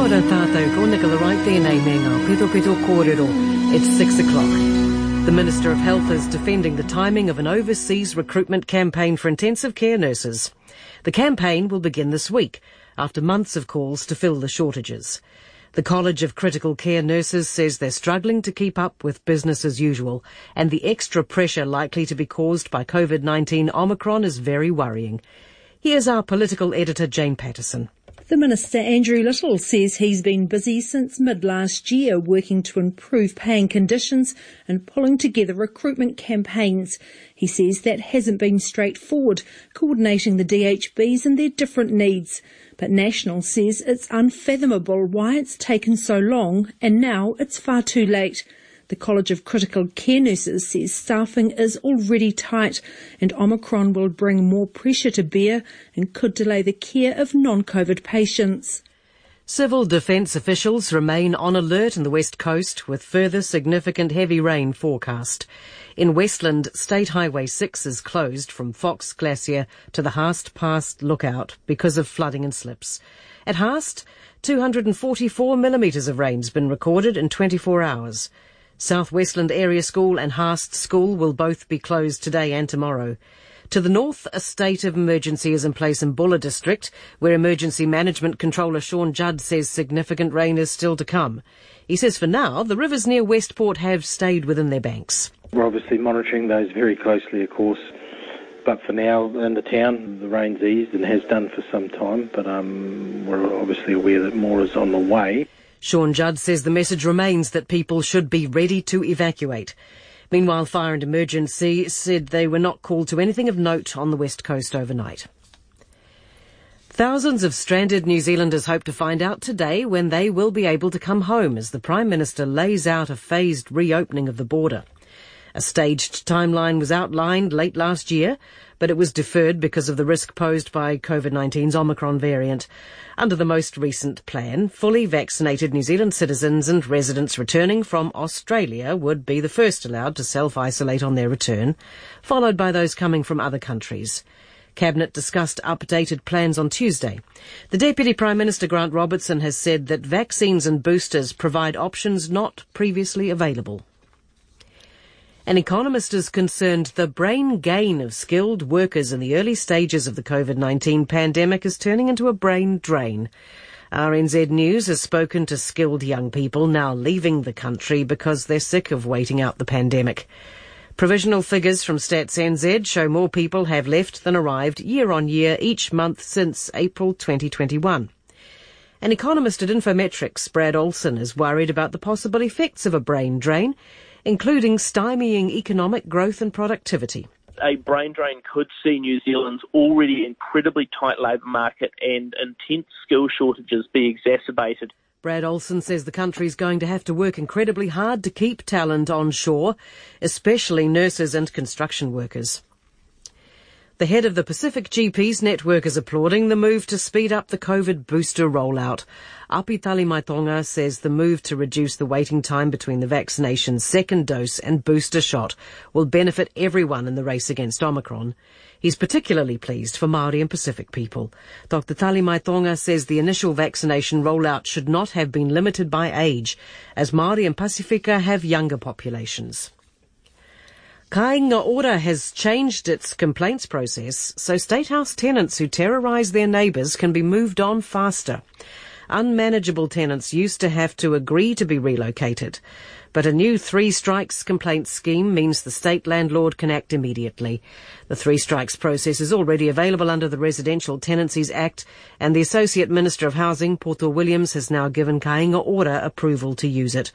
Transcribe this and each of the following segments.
ora tātou, ko Nicola Wright tēnei me ngā peto kōrero. It's six o'clock. The Minister of Health is defending the timing of an overseas recruitment campaign for intensive care nurses. The campaign will begin this week, after months of calls to fill the shortages. The College of Critical Care Nurses says they're struggling to keep up with business as usual, and the extra pressure likely to be caused by COVID-19 Omicron is very worrying. Here's our political editor, Jane Patterson. The Minister, Andrew Little, says he's been busy since mid last year working to improve paying conditions and pulling together recruitment campaigns. He says that hasn't been straightforward, coordinating the DHBs and their different needs. But National says it's unfathomable why it's taken so long and now it's far too late. The College of Critical Care Nurses says staffing is already tight and Omicron will bring more pressure to bear and could delay the care of non-COVID patients. Civil defence officials remain on alert in the west coast with further significant heavy rain forecast. In Westland, State Highway 6 is closed from Fox Glacier to the Haast Pass lookout because of flooding and slips. At Haast, 244 millimetres of rain's been recorded in 24 hours. South Westland Area School and Haast School will both be closed today and tomorrow. To the north, a state of emergency is in place in Buller District, where Emergency Management Controller Sean Judd says significant rain is still to come. He says for now, the rivers near Westport have stayed within their banks. We're obviously monitoring those very closely, of course. But for now, in the town, the rain's eased and has done for some time. But um, we're obviously aware that more is on the way. Sean Judd says the message remains that people should be ready to evacuate. Meanwhile, Fire and Emergency said they were not called to anything of note on the west coast overnight. Thousands of stranded New Zealanders hope to find out today when they will be able to come home as the Prime Minister lays out a phased reopening of the border. A staged timeline was outlined late last year, but it was deferred because of the risk posed by COVID-19's Omicron variant. Under the most recent plan, fully vaccinated New Zealand citizens and residents returning from Australia would be the first allowed to self-isolate on their return, followed by those coming from other countries. Cabinet discussed updated plans on Tuesday. The Deputy Prime Minister Grant Robertson has said that vaccines and boosters provide options not previously available. An economist is concerned the brain gain of skilled workers in the early stages of the COVID-19 pandemic is turning into a brain drain. RNZ News has spoken to skilled young people now leaving the country because they're sick of waiting out the pandemic. Provisional figures from Stats NZ show more people have left than arrived year on year each month since April 2021. An economist at Infometrics, Brad Olson, is worried about the possible effects of a brain drain including stymieing economic growth and productivity. A brain drain could see New Zealand's already incredibly tight labour market and intense skill shortages be exacerbated. Brad Olson says the country is going to have to work incredibly hard to keep talent on shore, especially nurses and construction workers. The head of the Pacific GPs network is applauding the move to speed up the COVID booster rollout. Api Talemaitoga says the move to reduce the waiting time between the vaccination's second dose and booster shot will benefit everyone in the race against Omicron. He's particularly pleased for Maori and Pacific people. Dr. Talimaitonga says the initial vaccination rollout should not have been limited by age, as Maori and Pasifika have younger populations. Kāinga Ora has changed its complaints process so State House tenants who terrorise their neighbours can be moved on faster. Unmanageable tenants used to have to agree to be relocated, but a new three strikes complaint scheme means the state landlord can act immediately. The three strikes process is already available under the Residential Tenancies Act, and the Associate Minister of Housing, Poto Williams, has now given Kāinga Ora approval to use it.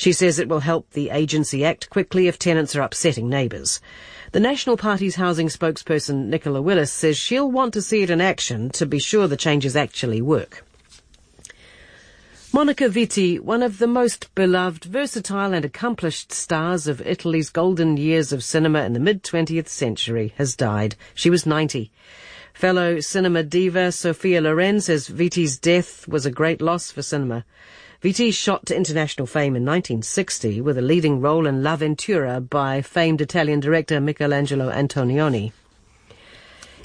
She says it will help the agency act quickly if tenants are upsetting neighbours. The National Party's housing spokesperson, Nicola Willis, says she'll want to see it in action to be sure the changes actually work. Monica Vitti, one of the most beloved, versatile and accomplished stars of Italy's golden years of cinema in the mid-20th century, has died. She was 90. Fellow cinema diva Sophia Loren says Vitti's death was a great loss for cinema. Vitti shot to international fame in 1960 with a leading role in L'Avventura by famed Italian director Michelangelo Antonioni.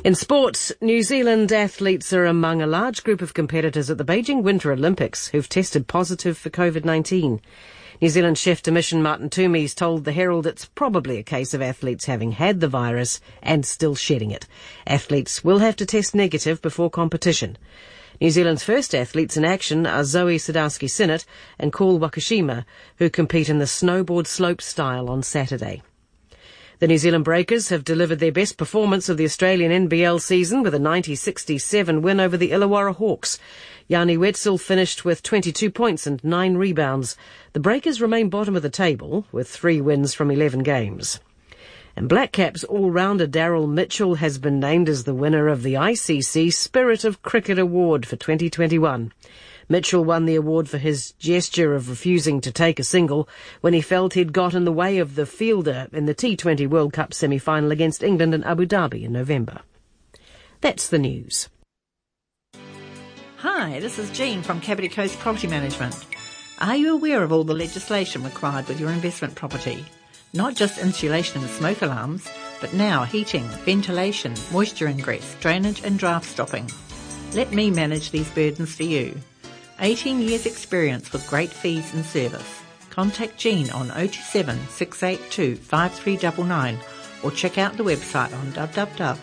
In sports, New Zealand athletes are among a large group of competitors at the Beijing Winter Olympics who've tested positive for COVID-19. New Zealand chef de mission Martin Toomeys told the Herald it's probably a case of athletes having had the virus and still shedding it. Athletes will have to test negative before competition. New Zealand's first athletes in action are Zoe Sadowski Synnott and Paul Wakushima, who compete in the snowboard slope style on Saturday. The New Zealand Breakers have delivered their best performance of the Australian NBL season with a 90-67 win over the Illawarra Hawks. Yanni Wetzell finished with 22 points and 9 rebounds. The Breakers remain bottom of the table with 3 wins from 11 games. And Blackcaps all-rounder Daryl Mitchell has been named as the winner of the ICC Spirit of Cricket Award for 2021. Mitchell won the award for his gesture of refusing to take a single when he felt he'd got in the way of the fielder in the T20 World Cup semi-final against England in Abu Dhabi in November. That's the news. Hi, this is Jean from Kapiti Coast Property Management. Are you aware of all the legislation required with your investment property? Not just insulation and smoke alarms, but now heating, ventilation, moisture ingress, drainage and draft stopping. Let me manage these burdens for you. 18 years experience with great fees and service. Contact Jean on 027 682 5399 or check out the website on www.kcpm.co.nz.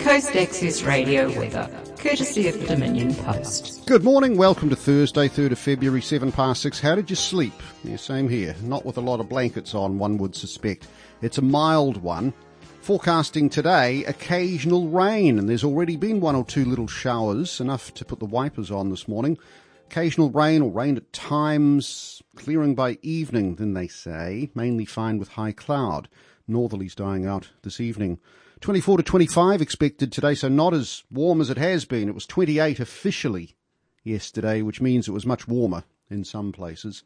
Coast Access Radio weather, courtesy of the Dominion Post. Good morning, welcome to Thursday, 3rd of February, 7 past 6. How did you sleep? Yeah, same here. Not with a lot of blankets on, one would suspect. It's a mild one. Forecasting today, occasional rain, and there's already been one or two little showers, enough to put the wipers on this morning. Occasional rain or rain at times, clearing by evening, then they say, mainly fine with high cloud. Northerlies dying out this evening. 24 to 25 expected today, so not as warm as it has been. It was 28 officially yesterday, which means it was much warmer in some places.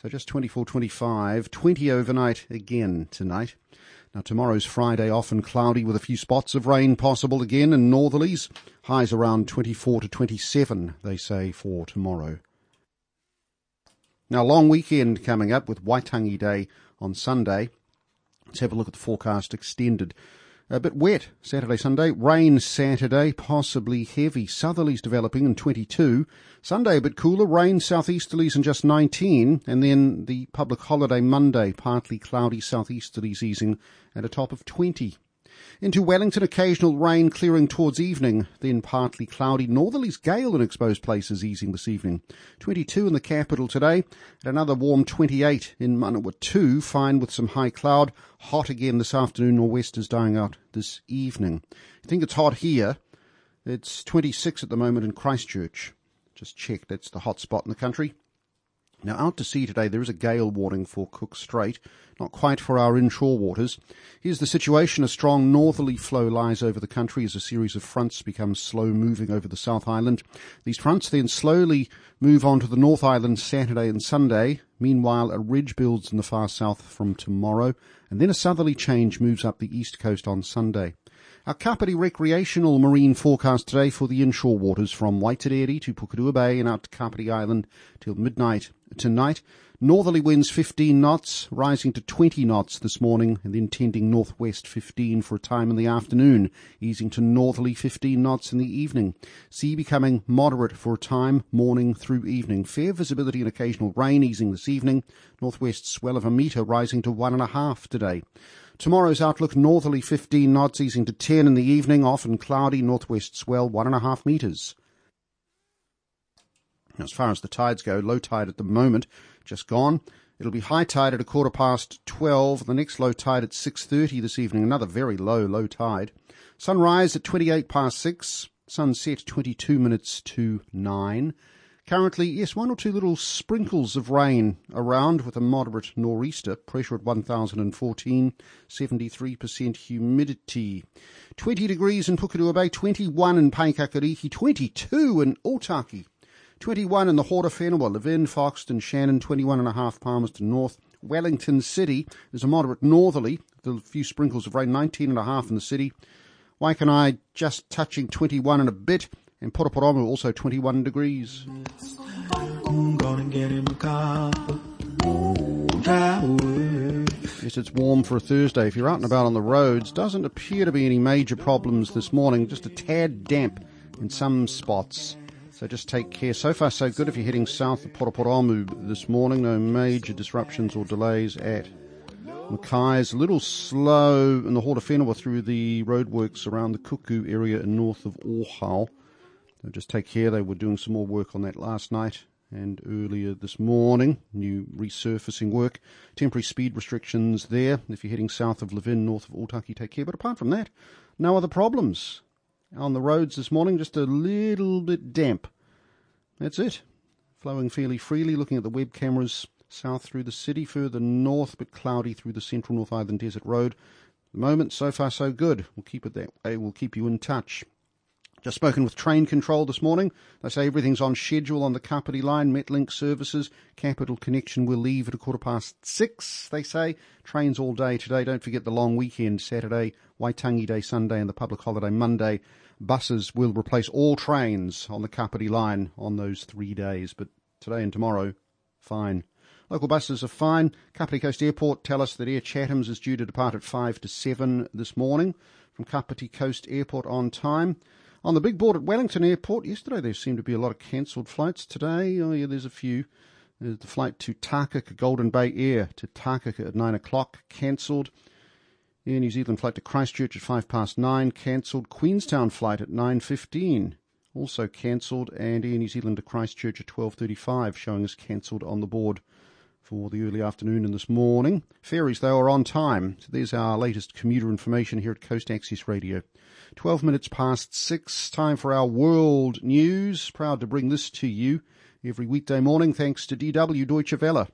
So just 24, 25, 20 overnight again tonight. Now tomorrow's Friday, often cloudy with a few spots of rain possible again and northerlies. Highs around 24 to 27, they say, for tomorrow. Now long weekend coming up with Waitangi Day on Sunday. Let's have a look at the forecast extended. A bit wet Saturday, Sunday. Rain Saturday, possibly heavy. Southerlies developing in 22. Sunday a bit cooler. Rain southeasterlies in just 19. And then the public holiday Monday, partly cloudy southeasterlies easing at a top of 20. Into Wellington, occasional rain clearing towards evening, then partly cloudy. Northerlies gale in exposed places easing this evening. 22 in the capital today, and another warm 28 in Manawatu, fine with some high cloud. Hot again this afternoon, nor'westers dying out this evening. I think it's hot here. It's 26 at the moment in Christchurch. Just checked, that's the hot spot in the country. Now, out to sea today, there is a gale warning for Cook Strait, not quite for our inshore waters. Here's the situation. A strong northerly flow lies over the country as a series of fronts become slow moving over the South Island. These fronts then slowly move on to the North Island Saturday and Sunday. Meanwhile, a ridge builds in the far south from tomorrow, and then a southerly change moves up the east coast on Sunday. Our Kapiti recreational marine forecast today for the inshore waters from Waitarere to Pukerua Bay and out to Kapiti Island till midnight tonight. Northerly winds 15 knots, rising to 20 knots this morning, and then tending northwest 15 for a time in the afternoon, easing to northerly 15 knots in the evening. Sea becoming moderate for a time, morning through evening. Fair visibility and occasional rain easing this evening. Northwest swell of a metre rising to one and a half today. Tomorrow's outlook northerly 15 knots, easing to 10 in the evening, often cloudy, northwest swell 1.5 metres. As far as the tides go, low tide at the moment, just gone. It'll be high tide at a quarter past 12, the next low tide at 6.30 this evening, another very low, low tide. Sunrise at 28 past 6, sunset 22 minutes to 9. Currently, yes, one or two little sprinkles of rain around with a moderate nor'easter. Pressure at 1014, 73% humidity. 20 degrees in Pukerua Bay, 21 in Paekakariki, 22 in Otaki, 21 in the Horowhenua, Levin, Foxton, Shannon, 21 and a half Palmerston North. Wellington City is a moderate northerly, a few sprinkles of rain, 19 and a half in the city. Waikanae just touching 21 and a bit and Paraparaumu also 21 degrees. Yes, it's warm for a Thursday. If you're out and about on the roads, doesn't appear to be any major problems this morning. Just a tad damp in some spots. So just take care. So far, so good. If you're heading south of Paraparaumu this morning, no major disruptions or delays at Mackay's. A little slow in the Hort of through the roadworks around the Kuku area and north of Ohau. So just take care. They were doing some more work on that last night and earlier this morning. New resurfacing work. Temporary speed restrictions there. If you're heading south of Levin, north of Otaki, take care. But apart from that, no other problems. On the roads this morning, just a little bit damp. That's it. Flowing fairly freely, looking at the web cameras south through the city, further north, but cloudy through the central North Island Desert Road. At the moment, so far, so good. We'll keep it that way. We'll keep you in touch. Just spoken with Train Control this morning. They say everything's on schedule on the Kapiti line. Metlink services. Capital Connection will leave at a quarter past six, they say. Trains all day today. Don't forget the long weekend, Saturday, Waitangi Day Sunday, and the public holiday Monday. Buses will replace all trains on the Kapiti line on those three days, but today and tomorrow, fine. Local buses are fine. Kapiti Coast Airport tell us that Air Chatham's is due to depart at 5 to 7 this morning from Kapiti Coast Airport on time. On the big board at Wellington Airport, yesterday there seemed to be a lot of cancelled flights. Today, oh yeah, there's a few. There's the flight to Takaka, Golden Bay Air to Takaka at 9 o'clock, cancelled. Air New Zealand flight to Christchurch at 5 past 9, cancelled. Queenstown flight at 9.15, also cancelled. And Air New Zealand to Christchurch at 12.35, showing as cancelled on the board for the early afternoon and this morning. Ferries, though, are on time. So there's our latest commuter information here at Coast Access Radio. 12 minutes past 6, time for our world news. Proud to bring this to you every weekday morning thanks to DW Deutsche Welle.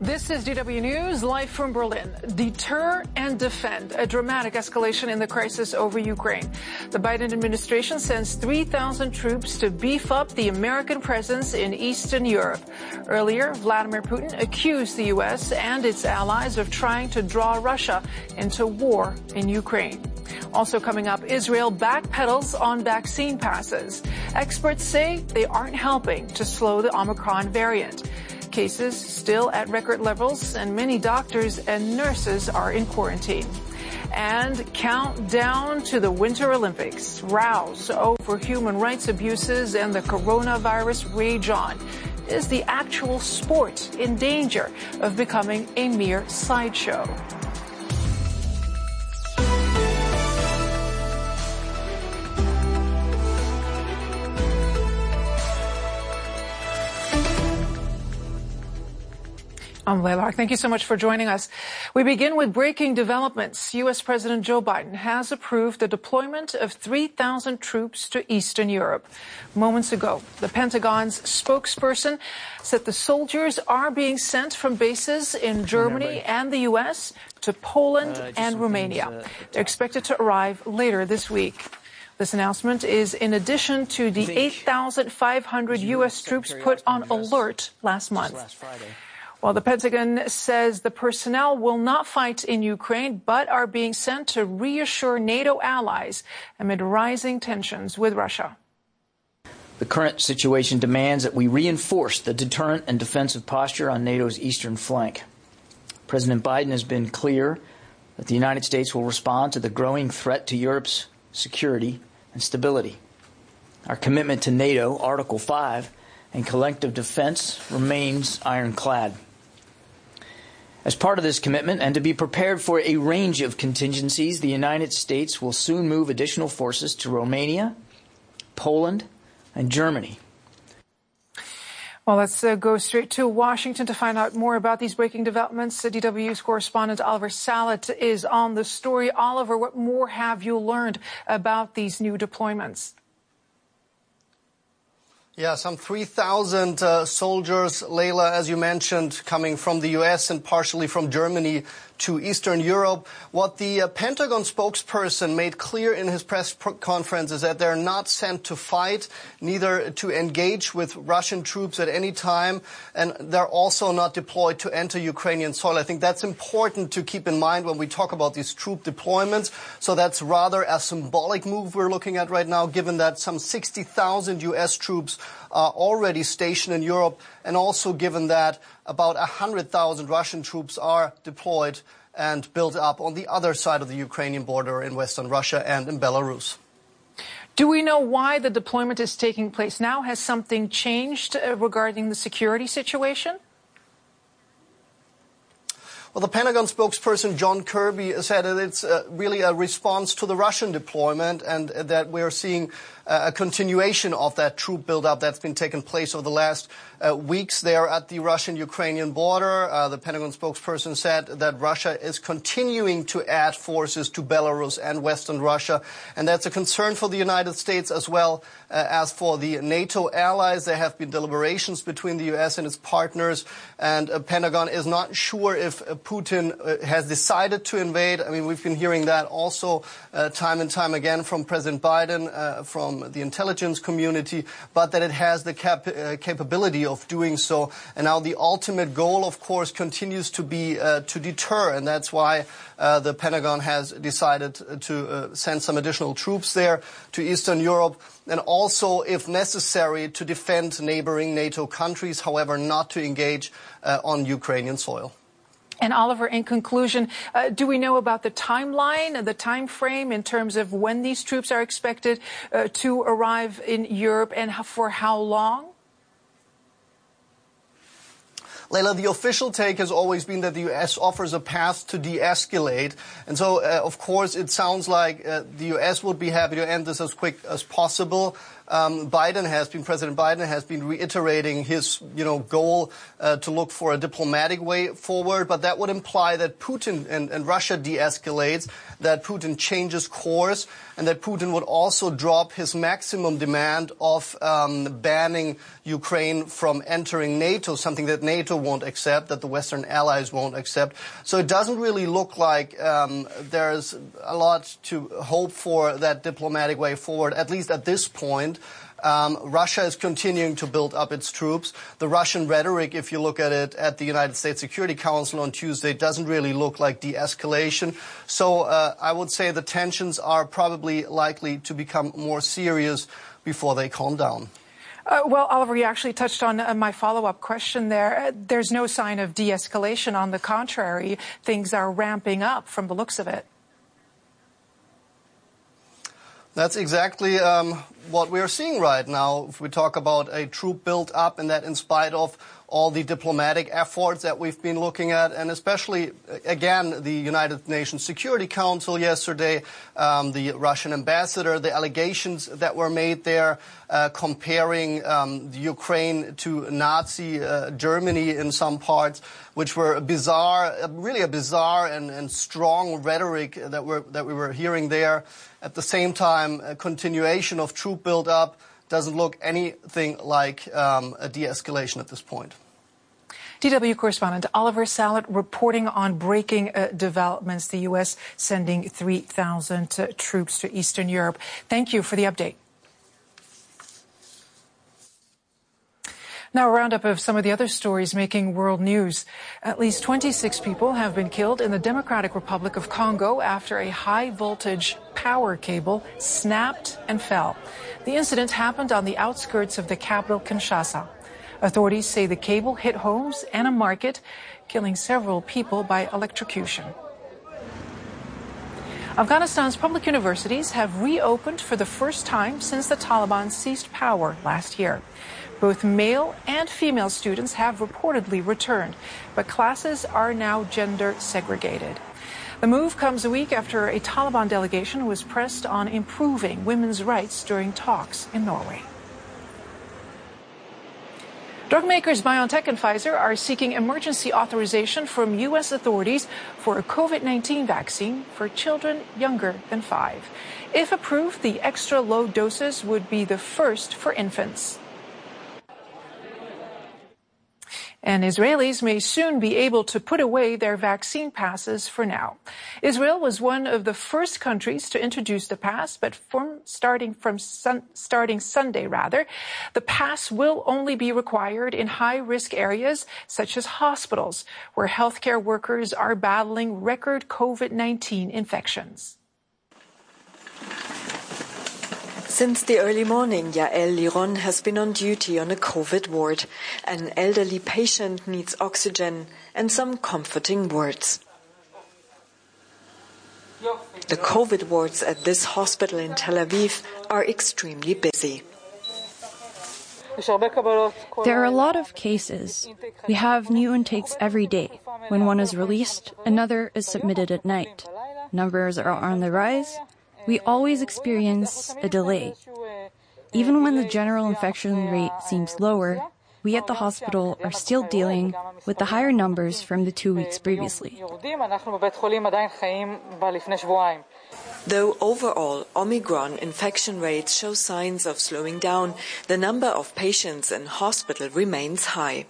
This is DW News, live from Berlin. Deter and defend a dramatic escalation in the crisis over Ukraine. The Biden administration sends 3,000 troops to beef up the American presence in Eastern Europe. Earlier, Vladimir Putin accused the U.S. and its allies of trying to draw Russia into war in Ukraine. Also coming up, Israel backpedals on vaccine passes. Experts say they aren't helping to slow the Omicron variant cases still at record levels, and many doctors and nurses are in quarantine. And countdown to the Winter Olympics. Rows over human rights abuses and the coronavirus rage on. Is the actual sport in danger of becoming a mere sideshow? I'm Laylock. Thank you so much for joining us. We begin with breaking developments. U.S. President Joe Biden has approved the deployment of 3,000 troops to Eastern Europe. Moments ago, the Pentagon's spokesperson said the soldiers are being sent from bases in Germany and the U.S. to Poland uh, and Romania. Uh, They're expected to arrive later this week. This announcement is in addition to the 8,500 U.S. troops put on alert last month. Well, the Pentagon says the personnel will not fight in Ukraine, but are being sent to reassure NATO allies amid rising tensions with Russia. The current situation demands that we reinforce the deterrent and defensive posture on NATO's eastern flank. President Biden has been clear that the United States will respond to the growing threat to Europe's security and stability. Our commitment to NATO, Article 5, and collective defense remains ironclad. As part of this commitment and to be prepared for a range of contingencies, the United States will soon move additional forces to Romania, Poland, and Germany. Well, let's uh, go straight to Washington to find out more about these breaking developments. DW's correspondent Oliver Sallet is on the story. Oliver, what more have you learned about these new deployments? Yeah, some 3,000 uh, soldiers, Layla, as you mentioned, coming from the U.S. and partially from Germany to Eastern Europe. What the uh, Pentagon spokesperson made clear in his press conference is that they're not sent to fight, neither to engage with Russian troops at any time, and they're also not deployed to enter Ukrainian soil. I think that's important to keep in mind when we talk about these troop deployments. So that's rather a symbolic move we're looking at right now, given that some 60,000 U.S. troops are already stationed in Europe, and also given that about 100,000 Russian troops are deployed and built up on the other side of the Ukrainian border in western Russia and in Belarus. Do we know why the deployment is taking place now? Has something changed uh, regarding the security situation? Well, the Pentagon spokesperson John Kirby said that it's uh, really a response to the Russian deployment and that we're seeing a continuation of that troop buildup that's been taking place over the last uh, weeks there at the Russian-Ukrainian border. Uh, the Pentagon spokesperson said that Russia is continuing to add forces to Belarus and Western Russia, and that's a concern for the United States as well uh, as for the NATO allies. There have been deliberations between the U.S. and its partners, and Pentagon is not sure if Putin has decided to invade. I mean, we've been hearing that also time and time again from President Biden, from the intelligence community, but that it has the cap- capability of doing so. And now the ultimate goal, of course, continues to be uh, to deter, and that's why uh, the Pentagon has decided to uh, send some additional troops there to Eastern Europe, and also, if necessary, to defend neighboring NATO countries, however, not to engage uh, on Ukrainian soil. And Oliver, in conclusion, uh, do we know about the timeline, the time frame in terms of when these troops are expected uh, to arrive in Europe and for how long? Leila, the official take has always been that the U.S. offers a path to de-escalate. And so, uh, of course, it sounds like uh, the U.S. would be happy to end this as quick as possible. Um, Biden has been, President Biden has been reiterating his, you know, goal uh, to look for a diplomatic way forward, but that would imply that Putin and, and Russia de-escalates, that Putin changes course, and that Putin would also drop his maximum demand of um, banning Ukraine from entering NATO, something that NATO won't accept, that the Western allies won't accept. So it doesn't really look like um, there's a lot to hope for that diplomatic way forward, at least at this point. Um, Russia is continuing to build up its troops. The Russian rhetoric, if you look at it at the United States Security Council on Tuesday, doesn't really look like de-escalation. So uh, I would say the tensions are probably likely to become more serious before they calm down. Uh, well, Oliver, you actually touched on uh, my follow-up question there. Uh, there's no sign of de-escalation. On the contrary, things are ramping up from the looks of it. That's exactly um, what we are seeing right now. If we talk about a troop built up and that in spite of all the diplomatic efforts that we've been looking at, and especially, again, the United Nations Security Council yesterday, um, the Russian ambassador, the allegations that were made there, uh, comparing um, Ukraine to Nazi uh, Germany in some parts, which were bizarre, really a bizarre and, and strong rhetoric that, that we were hearing there. At the same time, a continuation of troop buildup doesn't look anything like um, a de-escalation at this point. DW correspondent Oliver Sallet reporting on breaking uh, developments. The U.S. sending 3,000 uh, troops to Eastern Europe. Thank you for the update. Now, a roundup of some of the other stories making world news. At least 26 people have been killed in the Democratic Republic of Congo after a high voltage power cable snapped and fell. The incident happened on the outskirts of the capital, Kinshasa. Authorities say the cable hit homes and a market, killing several people by electrocution. Afghanistan's public universities have reopened for the first time since the Taliban seized power last year. Both male and female students have reportedly returned, but classes are now gender segregated. The move comes a week after a Taliban delegation was pressed on improving women's rights during talks in Norway. Drug makers BioNTech and Pfizer are seeking emergency authorization from U.S. authorities for a COVID 19 vaccine for children younger than five. If approved, the extra low doses would be the first for infants. And Israelis may soon be able to put away their vaccine passes for now. Israel was one of the first countries to introduce the pass, but from starting from sun, starting Sunday rather, the pass will only be required in high-risk areas such as hospitals where healthcare workers are battling record COVID-19 infections. Since the early morning, Yael Liron has been on duty on a COVID ward. An elderly patient needs oxygen and some comforting words. The COVID wards at this hospital in Tel Aviv are extremely busy. There are a lot of cases. We have new intakes every day. When one is released, another is submitted at night. Numbers are on the rise. We always experience a delay. Even when the general infection rate seems lower, we at the hospital are still dealing with the higher numbers from the two weeks previously. Though overall Omicron infection rates show signs of slowing down, the number of patients in hospital remains high.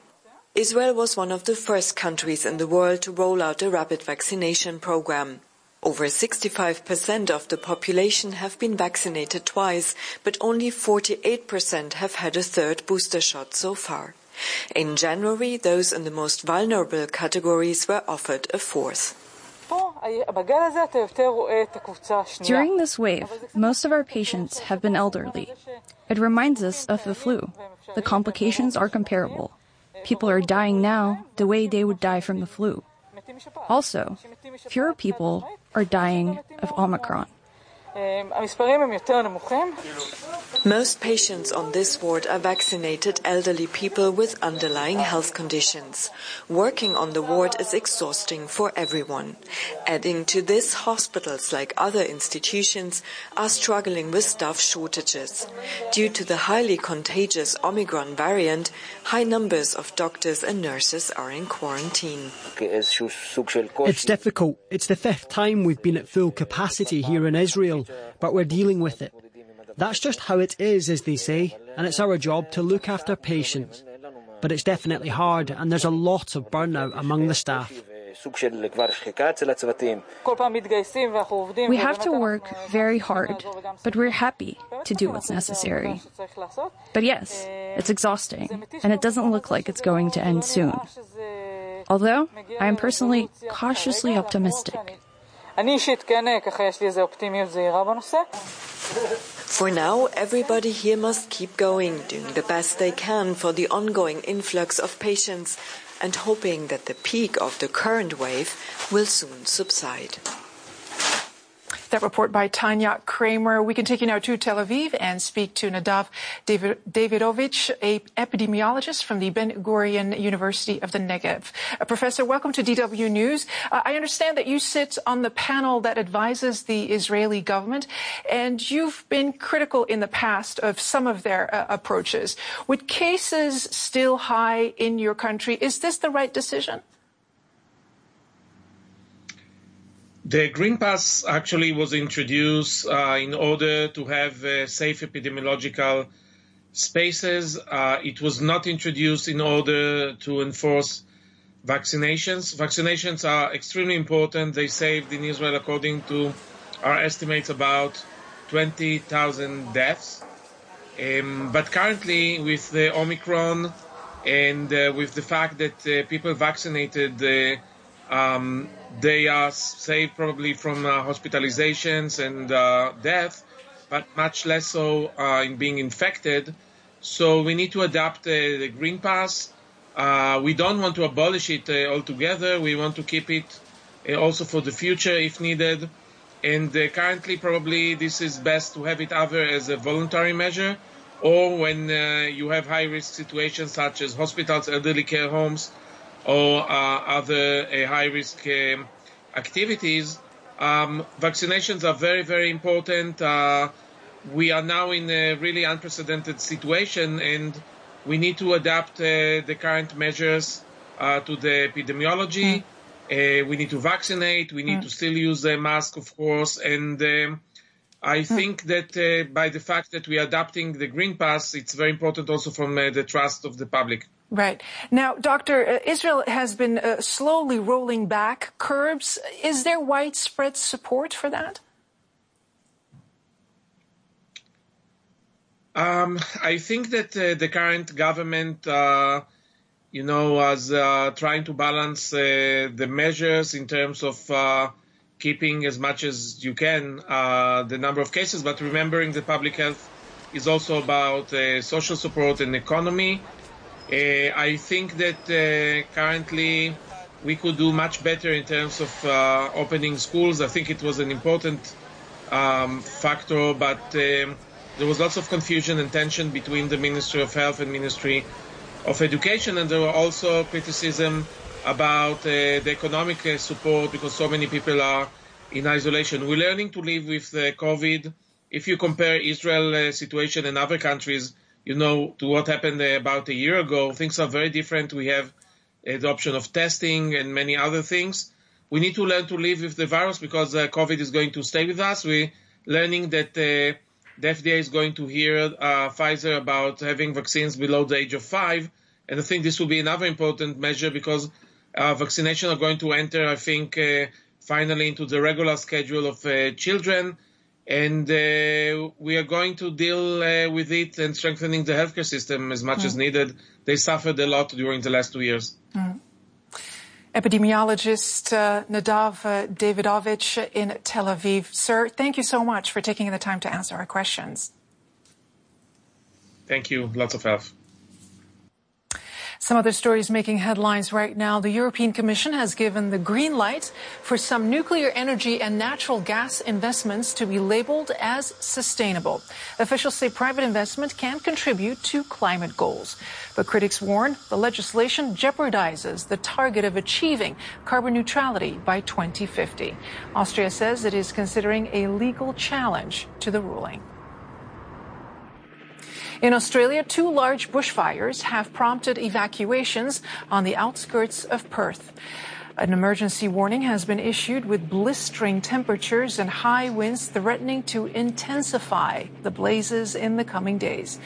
Israel was one of the first countries in the world to roll out a rapid vaccination program. Over 65% of the population have been vaccinated twice, but only 48% have had a third booster shot so far. In January, those in the most vulnerable categories were offered a fourth. During this wave, most of our patients have been elderly. It reminds us of the flu. The complications are comparable. People are dying now the way they would die from the flu. Also, fewer people are dying of Omicron. Most patients on this ward are vaccinated elderly people with underlying health conditions. Working on the ward is exhausting for everyone. Adding to this, hospitals like other institutions are struggling with staff shortages. Due to the highly contagious Omicron variant, high numbers of doctors and nurses are in quarantine. It's difficult. It's the fifth time we've been at full capacity here in Israel, but we're dealing with it. That's just how it is, as they say, and it's our job to look after patients. But it's definitely hard, and there's a lot of burnout among the staff. We have to work very hard, but we're happy to do what's necessary. But yes, it's exhausting, and it doesn't look like it's going to end soon. Although, I am personally cautiously optimistic. For now, everybody here must keep going, doing the best they can for the ongoing influx of patients and hoping that the peak of the current wave will soon subside. That report by Tanya Kramer. We can take you now to Tel Aviv and speak to Nadav David, Davidovich, a epidemiologist from the Ben Gurion University of the Negev. Uh, professor, welcome to DW News. Uh, I understand that you sit on the panel that advises the Israeli government, and you've been critical in the past of some of their uh, approaches. With cases still high in your country, is this the right decision? The Green Pass actually was introduced uh, in order to have uh, safe epidemiological spaces. Uh, it was not introduced in order to enforce vaccinations. Vaccinations are extremely important. They saved in Israel, according to our estimates, about 20,000 deaths. Um, but currently, with the Omicron and uh, with the fact that uh, people vaccinated uh, um, they are saved probably from uh, hospitalizations and uh, death, but much less so uh, in being infected. So we need to adapt uh, the Green Pass. Uh, we don't want to abolish it uh, altogether. We want to keep it also for the future if needed. And currently, probably this is best to have it either as a voluntary measure or when you have high risk situations such as hospitals, elderly care homes, or uh, other uh, high risk um, activities, um, vaccinations are very, very important. Uh, we are now in a really unprecedented situation and we need to adapt the current measures to the epidemiology. Mm. we need to vaccinate. We need mm. to still use a mask, of course. And um, I think that uh, by the fact that we are adapting the Green Pass, it's very important also from uh, the trust of the public. Right. Now, Doctor, uh, Israel has been uh, slowly rolling back curbs. Is there widespread support for that? Um, I think that uh, the current government, uh, you know, was uh, trying to balance uh, the measures in terms of keeping as much as you can uh, the number of cases, but remembering that public health is also about uh, social support and economy. Uh, I think that uh, currently we could do much better in terms of uh, opening schools. I think it was an important um, factor, but um, there was lots of confusion and tension between the Ministry of Health and Ministry of Education, and there were also criticism about uh, the economic uh, support because so many people are in isolation. We're learning to live with uh, COVID. If you compare Israel uh, situation and other countries, you know, to what happened about a year ago, things are very different. We have the option of testing and many other things. We need to learn to live with the virus because COVID is going to stay with us. We're learning that the FDA is going to hear Pfizer about having vaccines below the age of five. And I think this will be another important measure because uh, vaccination are going to enter, I think, uh, finally into the regular schedule of uh, children. And uh, we are going to deal uh, with it and strengthening the healthcare system as much mm. as needed. They suffered a lot during the last two years. Mm. Epidemiologist uh, Nadav Davidovich in Tel Aviv. Sir, thank you so much for taking the time to answer our questions. Thank you. Lots of health. Some other stories making headlines right now. The European Commission has given the green light for some nuclear energy and natural gas investments to be labeled as sustainable. Officials say private investment can contribute to climate goals. But critics warn the legislation jeopardizes the target of achieving carbon neutrality by 2050. Austria says it is considering a legal challenge to the ruling. In Australia, two large bushfires have prompted evacuations on the outskirts of Perth. An emergency warning has been issued with blistering temperatures and high winds threatening to intensify the blazes in the coming days.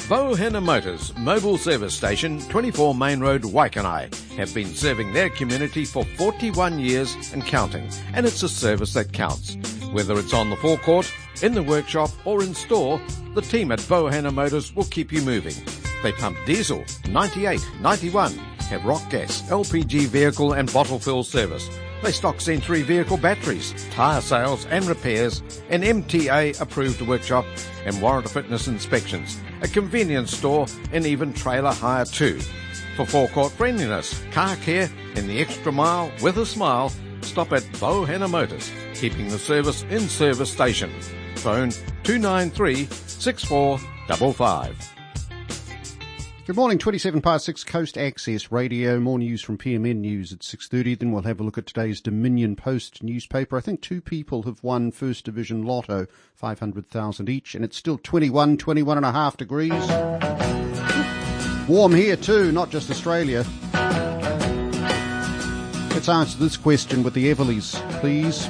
Bohenna Motors Mobile Service Station, 24 Main Road, Waikanae, have been serving their community for 41 years and counting, and it's a service that counts. Whether it's on the forecourt, in the workshop, or in store, the team at Bohenna Motors will keep you moving. They pump diesel, 98, 91, have rock gas, LPG vehicle and bottle fill service. They stock Century vehicle batteries, tyre sales and repairs, an MTA approved workshop and warrant fitness inspections, a convenience store and even trailer hire too. For forecourt friendliness, car care and the extra mile with a smile, stop at Bohenna Motors, keeping the service in service station. Phone 293 6455. Good morning, 27 past 6 Coast Access Radio. More news from PMN News at 6.30. Then we'll have a look at today's Dominion Post newspaper. I think two people have won First Division Lotto, 500,000 each, and it's still 21, 21 and a half degrees. Warm here too, not just Australia. Let's answer this question with the Everleys, please.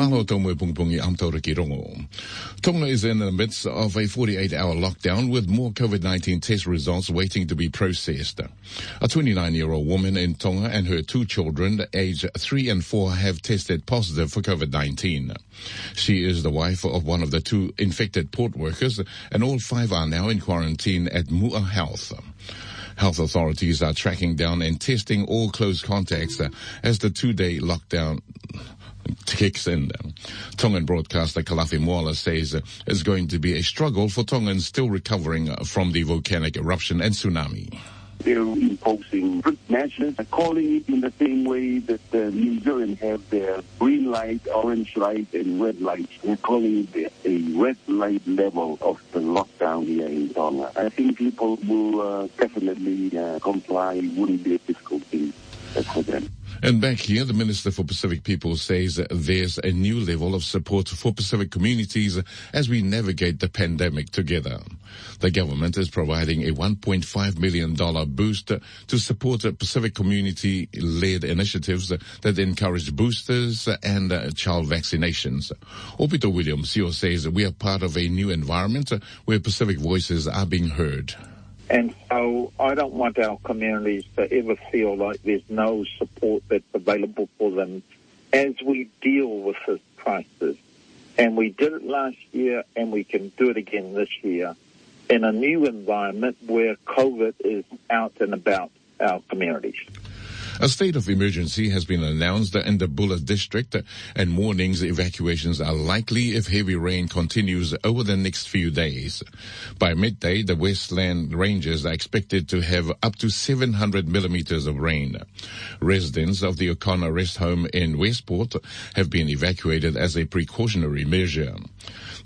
Malo Rongo. Tonga is in the midst of a 48-hour lockdown with more COVID-19 test results waiting to be processed. A 29-year-old woman in Tonga and her two children, aged 3 and 4, have tested positive for COVID-19. She is the wife of one of the two infected port workers and all five are now in quarantine at Mua Health. Health authorities are tracking down and testing all close contacts as the two-day lockdown kicks in. Tongan broadcaster Kalafi says it's going to be a struggle for Tongans still recovering from the volcanic eruption and tsunami. They're imposing strict measures, calling it in the same way that uh, New Zealand have their green light, orange light, and red light. We're calling it a red light level of the lockdown here in Tonga. I think people will uh, definitely uh, comply. It wouldn't be a difficult thing for them. And back here, the Minister for Pacific Peoples says there's a new level of support for Pacific communities as we navigate the pandemic together. The government is providing a $1.5 million boost to support Pacific community-led initiatives that encourage boosters and child vaccinations. Aupito Williams says we are part of a new environment where Pacific voices are being heard. And so I don't want our communities to ever feel like there's no support that's available for them as we deal with this crisis. And we did it last year and we can do it again this year in a new environment where COVID is out and about our communities. A state of emergency has been announced in the Buller district and mornings evacuations are likely if heavy rain continues over the next few days. By midday, the Westland Ranges are expected to have up to 700 millimeters of rain. Residents of the O'Connor Rest Home in Westport have been evacuated as a precautionary measure.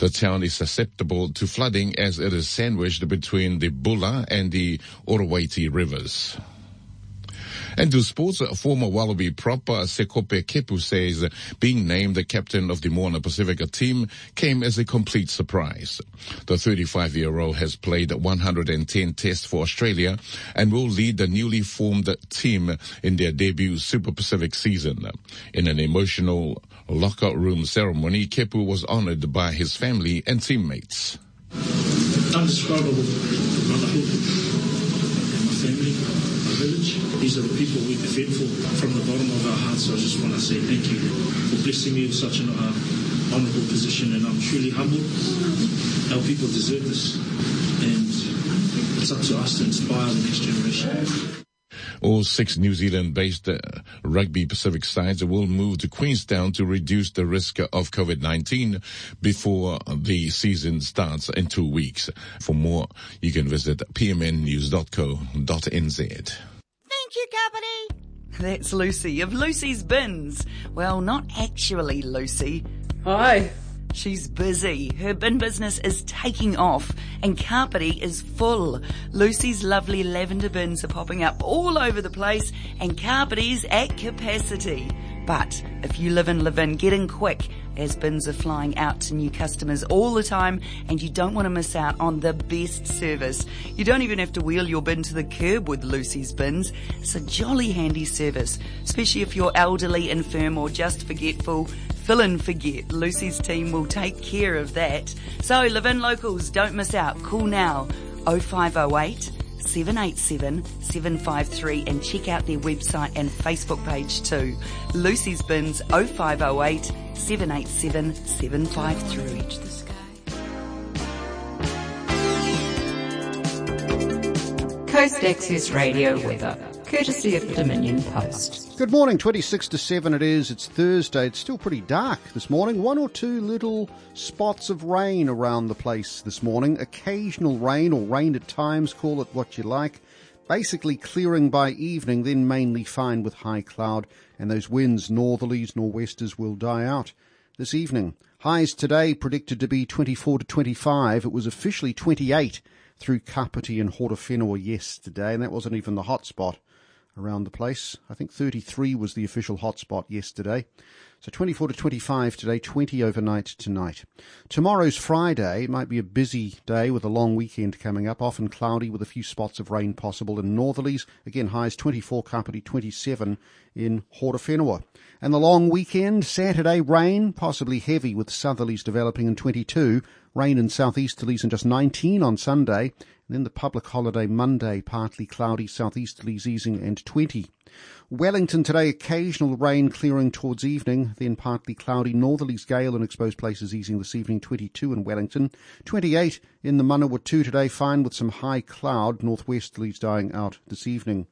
The town is susceptible to flooding as it is sandwiched between the Buller and the Orowaiti rivers. And to sports, uh, former Wallaby prop uh, Sekope Kepu says being named the captain of the Moana Pacifica team came as a complete surprise. The 35-year-old has played 110 tests for Australia and will lead the newly formed team in their debut Super Pacific season. In an emotional locker room ceremony, Kepu was honored by his family and teammates. Undescribable my family, my village. These are the people we defend for from the bottom of our hearts. So I just want to say thank you for blessing me with such an uh, honourable position, and I'm truly humbled. Our people deserve this, and it's up to us to inspire the next generation. All six New Zealand-based uh, rugby Pacific sides will move to Queenstown to reduce the risk of COVID-19 before the season starts in two weeks. For more, you can visit pmnnews.co.nz. Thank you, Company. That's Lucy of Lucy's Bins. Well, not actually Lucy. Hi. She's busy. Her bin business is taking off and Kapiti is full. Lucy's lovely lavender bins are popping up all over the place and Kapiti's at capacity. But if you live in Levin, get in quick as bins are flying out to new customers all the time and you don't want to miss out on the best service. You don't even have to wheel your bin to the curb with Lucy's Bins. It's a jolly handy service, especially if you're elderly, infirm or just forgetful. Fill in forget. Lucy's team will take care of that. So Levin locals, don't miss out. Call now 0508 787 753 and check out their website and Facebook page too. Lucy's Bins 0508 787 753. Coast Access Radio weather, courtesy of the Dominion Post. Good morning, 26 to 7 it is. It's Thursday. It's still pretty dark this morning. One or two little spots of rain around the place this morning. Occasional rain or rain at times, call it what you like. Basically clearing by evening, then mainly fine with high cloud, and those winds, northerlies, nor'westers, will die out this evening. Highs today predicted to be 24 to 25. It was officially 28 through Kapiti and Horowhenua yesterday, and that wasn't even the hot spot around the place. I think 33 was the official hotspot yesterday. So 24 to 25 today, 20 overnight tonight. Tomorrow's Friday. It might be a busy day with a long weekend coming up, often cloudy with a few spots of rain possible in northerlies. Again, highs 24, Kapiti 27 in Horowhenua. And the long weekend, Saturday, rain, possibly heavy with southerlies developing in 22, rain in southeasterlies and just 19 on Sunday. And then the public holiday Monday, partly cloudy, southeasterlies easing and 20. Wellington today, occasional rain clearing towards evening, then partly cloudy, northerlies gale in exposed places easing this evening, 22 in Wellington. 28 in the Manawatu today, fine with some high cloud, northwesterlies dying out this evening.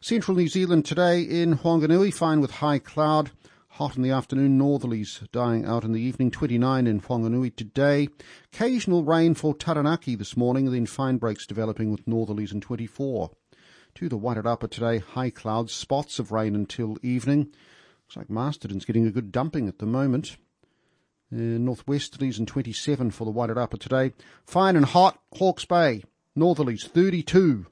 Central New Zealand today in Whanganui, fine with high cloud. Hot in the afternoon, northerlies dying out in the evening, 29 in Whanganui today. Occasional rain for Taranaki this morning, then fine breaks developing with northerlies in 24. To the Wairarapa today, high clouds, spots of rain until evening. Looks like Masterton's getting a good dumping at the moment. Uh, northwesterlies and 27 for the Wairarapa today. Fine and hot, Hawke's Bay. Northerlies 32,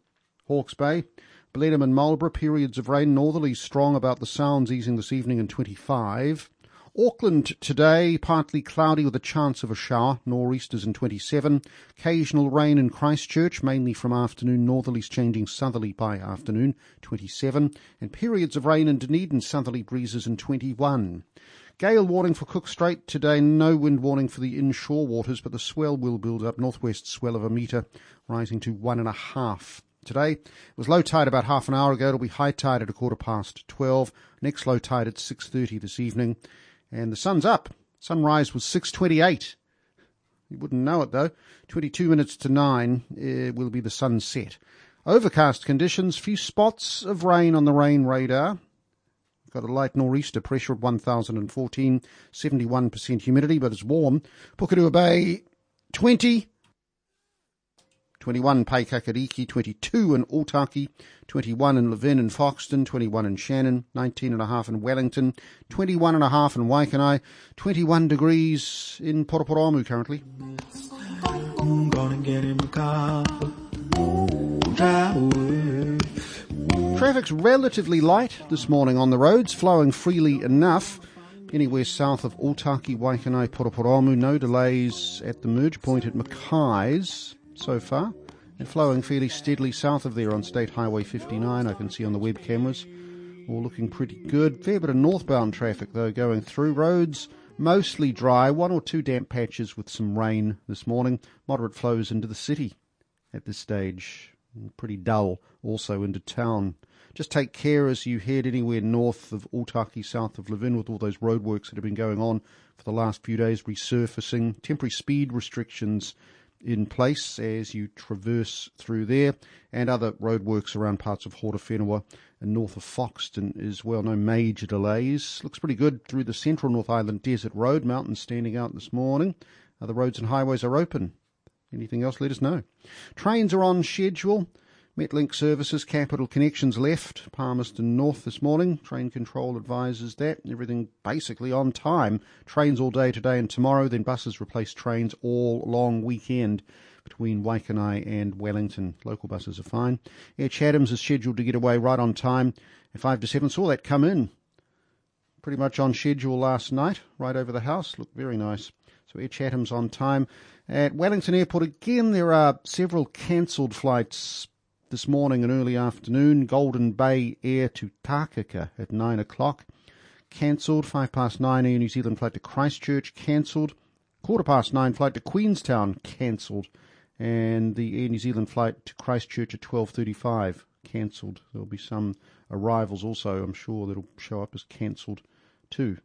Hawke's Bay. Blenheim and Marlborough, periods of rain. Northerlies strong about the Sounds, easing this evening and 25. Auckland today, partly cloudy with a chance of a shower, nor'easters in 27. Occasional rain in Christchurch, mainly from afternoon, northerlies changing southerly by afternoon, 27. And periods of rain in Dunedin, southerly breezes in 21. Gale warning for Cook Strait today, no wind warning for the inshore waters, but the swell will build up, northwest swell of a metre, rising to one and a half today. It was low tide about half an hour ago. It'll be high tide at a quarter past 12. Next low tide at 6.30 this evening. And the sun's up. Sunrise was 6.28. You wouldn't know it though. 22 minutes to 9 uh, will be the sunset. Overcast conditions, few spots of rain on the rain radar. Got a light nor'easter pressure at 1014, 71% humidity, but it's warm. Pukerua Bay, 20. 21 Paekakariki, 22 in Otaki, 21 in Levin and Foxton, 21 in Shannon, 19 and a half in Wellington, 21 and a half in Waikanae, 21 degrees in Paraparaumu currently. Traffic's relatively light this morning on the roads, flowing freely enough. Anywhere south of Otaki, Waikanae, Paraparaumu, no delays at the merge point at Mackay's so far. And flowing fairly steadily south of there on State Highway 59, I can see on the web cameras. All looking pretty good. Fair bit of northbound traffic though going through roads. Mostly dry, one or two damp patches with some rain this morning. Moderate flows into the city at this stage. Pretty dull also into town. Just take care as you head anywhere north of Otaki, south of Levin, with all those roadworks that have been going on for the last few days, resurfacing, temporary speed restrictions in place as you traverse through there, and other roadworks around parts of Horowhenua and north of Foxton as well. No major delays. Looks pretty good through the central North Island Desert Road. Mountains standing out this morning. Other roads and highways are open. Anything else, let us know. Trains are on schedule. Metlink services, Capital Connections left Palmerston North this morning. Train control advises that. Everything basically on time. Trains all day today and tomorrow, then buses replace trains all long weekend between Waikanae and Wellington. Local buses are fine. Air Chatham's is scheduled to get away right on time at 5 to 7. Saw that come in pretty much on schedule last night, right over the house. Looked very nice. So Air Chatham's on time. At Wellington Airport again, there are several cancelled flights this morning and early afternoon. Golden Bay Air to Takaka at 9 o'clock. Cancelled. 5 past 9 Air New Zealand flight to Christchurch. Cancelled. Quarter past 9 flight to Queenstown. Cancelled. And the Air New Zealand flight to Christchurch at 12.35. Cancelled. There'll be some arrivals also, I'm sure, that'll show up as cancelled too.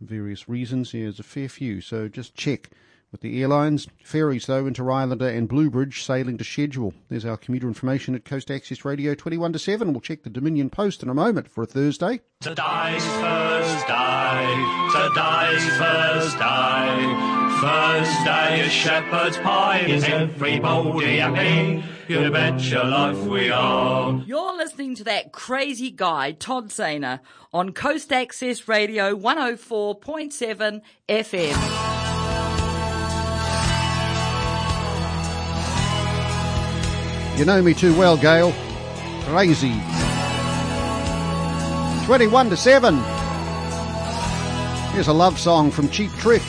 Various reasons. Yeah, there's a fair few. So just check with the airlines. Ferries, though, Interislander and Bluebridge sailing to schedule. There's our commuter information at Coast Access Radio 21 to 7. We'll check the Dominion Post in a moment for a Thursday. Today's Thursday, today's Thursday. Thursday is shepherd's pie. Is everybody happy? You bet your life we are. You're listening to that crazy guy, Todd Zaner, on Coast Access Radio 104.7 FM. You know me too well, Gail. Crazy. 21 to 7. Here's a love song from Cheap Trick.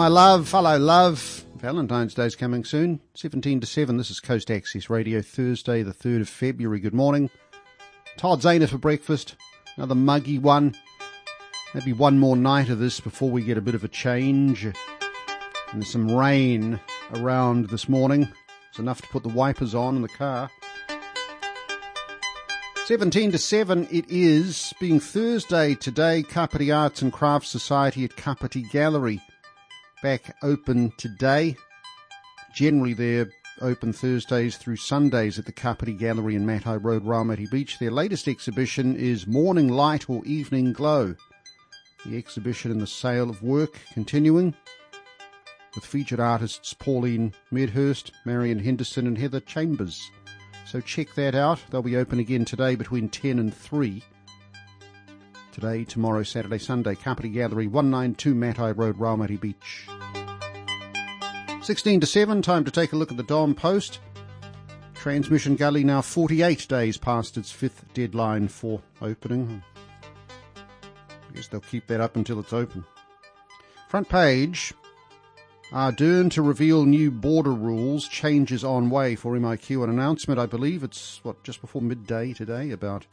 My love? Follow love. Valentine's Day's coming soon. 17 to 7. This is Coast Access Radio, Thursday, the 3rd of February. Good morning. Todd Zaner for breakfast. Another muggy one. Maybe one more night of this before we get a bit of a change. And some rain around this morning. It's enough to put the wipers on in the car. 17 to 7 it is, being Thursday today, Kapiti Arts and Crafts Society at Kapiti Gallery. Back open today. Generally they're open Thursdays through Sundays at the Kapiti Gallery in Matai Road, Raumati Beach. Their latest exhibition is Morning Light or Evening Glow. The exhibition and the sale of work continuing with featured artists Pauline Medhurst, Marion Henderson and Heather Chambers. So check that out. They'll be open again today between 10 and 3. Today, tomorrow, Saturday, Sunday, Kapiti Gallery, 192 Matai Road, Raumati Beach. 16 to 7, time to take a look at the Dom Post. Transmission Gully now 48 days past its fifth deadline for opening. I guess they'll keep that up until it's open. Front page, Ardern to reveal new border rules, changes on way for MIQ. An announcement, I believe it's what just before midday today about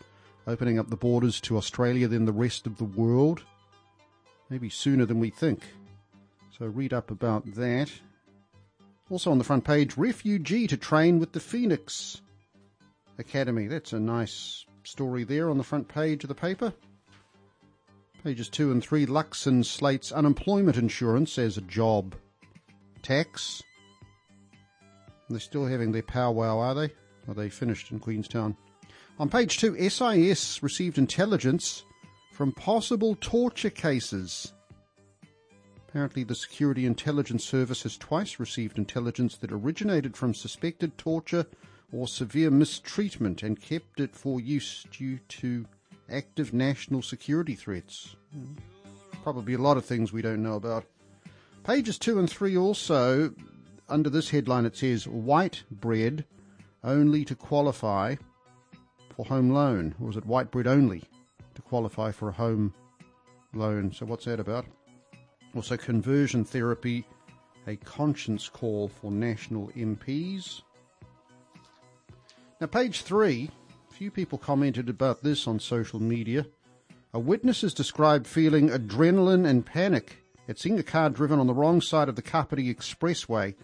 opening up the borders to Australia, then the rest of the world. Maybe sooner than we think. So read up about that. Also on the front page, refugee to train with the Phoenix Academy. That's a nice story there on the front page of the paper. Pages 2 and 3, Luxon slates unemployment insurance as a job tax. They're still having their powwow, are they? Are they finished in Queenstown? On page 2, SIS received intelligence from possible torture cases. Apparently, the Security Intelligence Service has twice received intelligence that originated from suspected torture or severe mistreatment and kept it for use due to active national security threats. Hmm. Probably a lot of things we don't know about. Pages 2 and 3 also, under this headline, it says white bread only to qualify for home loan. Or is it white bread only to qualify for a home loan? So, what's that about? Also, conversion therapy, a conscience call for national MPs. Now, page three, few people commented about this on social media. A witness is described feeling adrenaline and panic at seeing a car driven on the wrong side of the Kapiti Expressway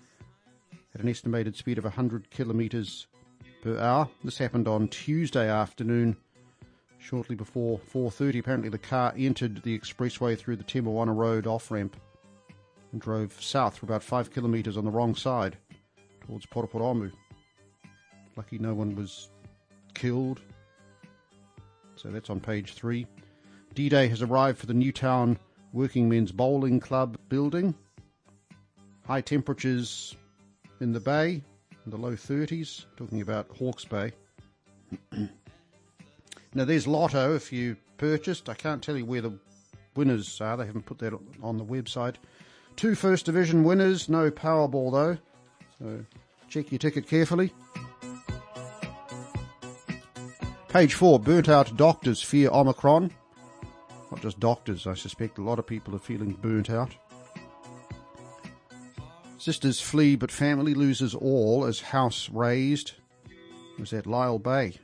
at an estimated speed of 100 kilometres per hour. This happened on Tuesday afternoon, shortly before 4.30. Apparently the car entered the expressway through the Te Moana Road off-ramp and drove south for about 5 kilometres on the wrong side towards Paraparaumu. Lucky no one was killed. So that's on page 3. D-Day has arrived for the Newtown Working Men's Bowling Club building. High temperatures in the bay, in the low 30s, talking about Hawke's Bay. now there's Lotto if you purchased. I can't tell you where the winners are, they haven't put that on the website. Two First Division winners, no Powerball though, so check your ticket carefully. Page 4 Burnt out doctors fear Omicron. Not just doctors, I suspect a lot of people are feeling burnt out. Sisters flee, but family loses all as house. It was at Lyall Bay,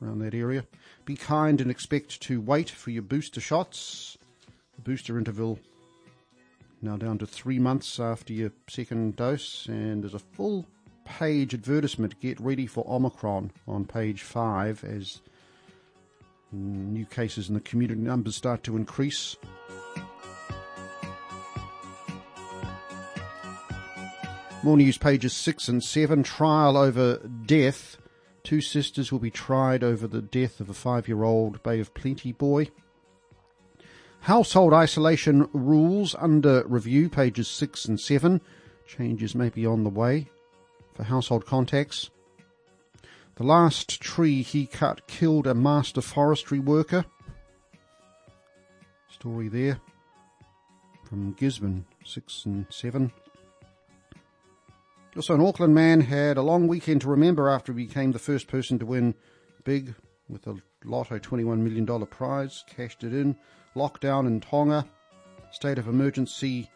around that area. Be kind and expect to wait for your booster shots. The booster interval now down to three months after your second dose, and there's a full page advertisement. Get ready for Omicron on page five as new cases in the community numbers start to increase. More news pages 6 and 7. Trial over death. Two sisters will be tried over the death of a five year old Bay of Plenty boy. Household isolation rules under review, pages 6 and 7. Changes may be on the way for household contacts. The last tree he cut killed a master forestry worker. Story there from Gisborne, 6 and 7. Also, an Auckland man had a long weekend to remember after he became the first person to win big with a Lotto $21 million prize, cashed it in. Lockdown in Tonga, state of emergency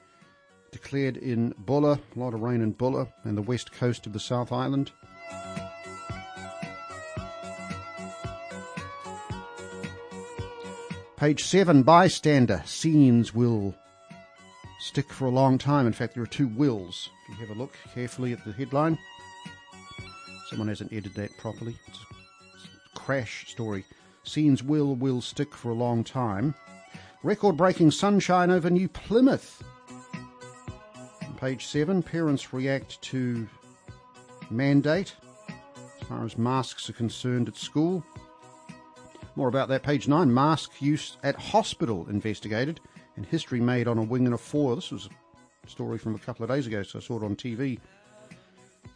declared in Buller, a lot of rain in Buller and the west coast of the South Island. Page 7, bystander, scenes will stick for a long time. In fact, there are two wills. If you have a look carefully at the headline, someone hasn't edited that properly. It's a crash story. Scenes will will stick for a long time. Record breaking sunshine over New Plymouth. On page 7, parents react to mandate as far as masks are concerned at school. More about that, page 9. Mask use at hospital investigated and history made on a wing and a foil. This was a story from a couple of days ago, so I saw it on TV.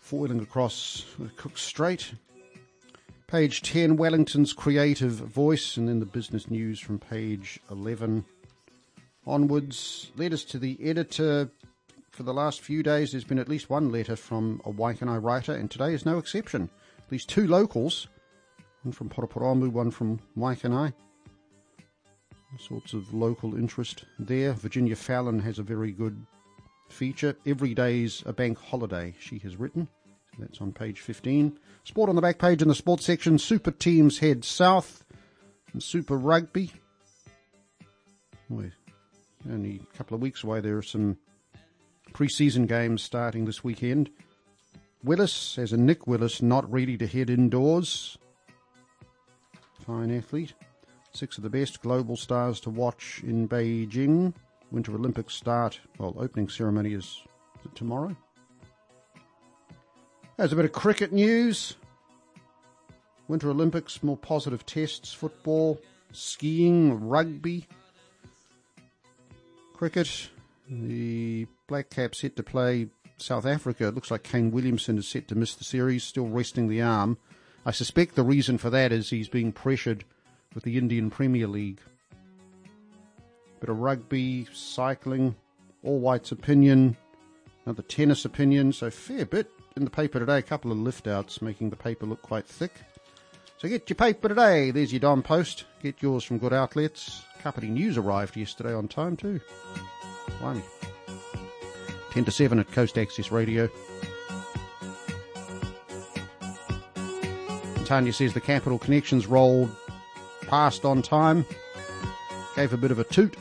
Foiling across Cook Strait. Page 10, Wellington's creative voice, and then the business news from page 11 onwards. Letters to the editor. For the last few days, there's been at least one letter from a Waikanae writer, and today is no exception. At least two locals, one from Paraparaumu, one from Waikanae sorts of local interest there. Virginia Fallon has a very good feature. Every day's a bank holiday, she has written. That's on page 15. Sport on the back page in the sports section. Super teams head south. And Super Rugby. Only a couple of weeks away. There are some pre-season games starting this weekend. Willis, as a Nick Willis, not ready to head indoors. Fine athlete. Six of the best global stars to watch in Beijing. Winter Olympics start, well, opening ceremony is, tomorrow. There's a bit of cricket news. Winter Olympics, more positive tests, football, skiing, rugby, cricket. The Black Caps set to play South Africa. It looks like Kane Williamson is set to miss the series, still resting the arm. I suspect the reason for that is he's being pressured with the Indian Premier League. Bit of rugby, cycling, all whites opinion, another tennis opinion, so fair bit in the paper today. A couple of lift outs making the paper look quite thick. So get your paper today. There's your Dom Post. Get yours from good outlets. Company News arrived yesterday on time too. Blimey. 10 to 7 at Coast Access Radio. Tanya says the Capital Connections rolled past on time. Gave a bit of a toot.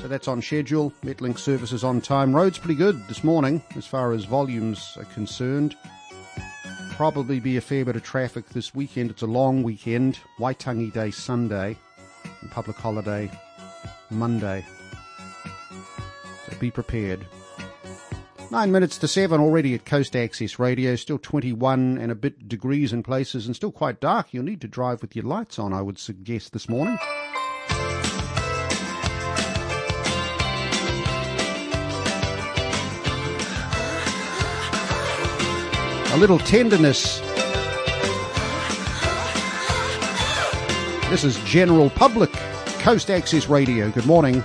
So that's on schedule. Metlink services on time. Road's pretty good this morning as far as volumes are concerned. Probably be a fair bit of traffic this weekend. It's a long weekend. Waitangi Day Sunday and public holiday Monday. So be prepared. Nine minutes to seven already at Coast Access Radio. Still 21 and a bit degrees in places and still quite dark. You'll need to drive with your lights on, I would suggest, this morning. A little tenderness. This is General Public, Coast Access Radio. Good morning.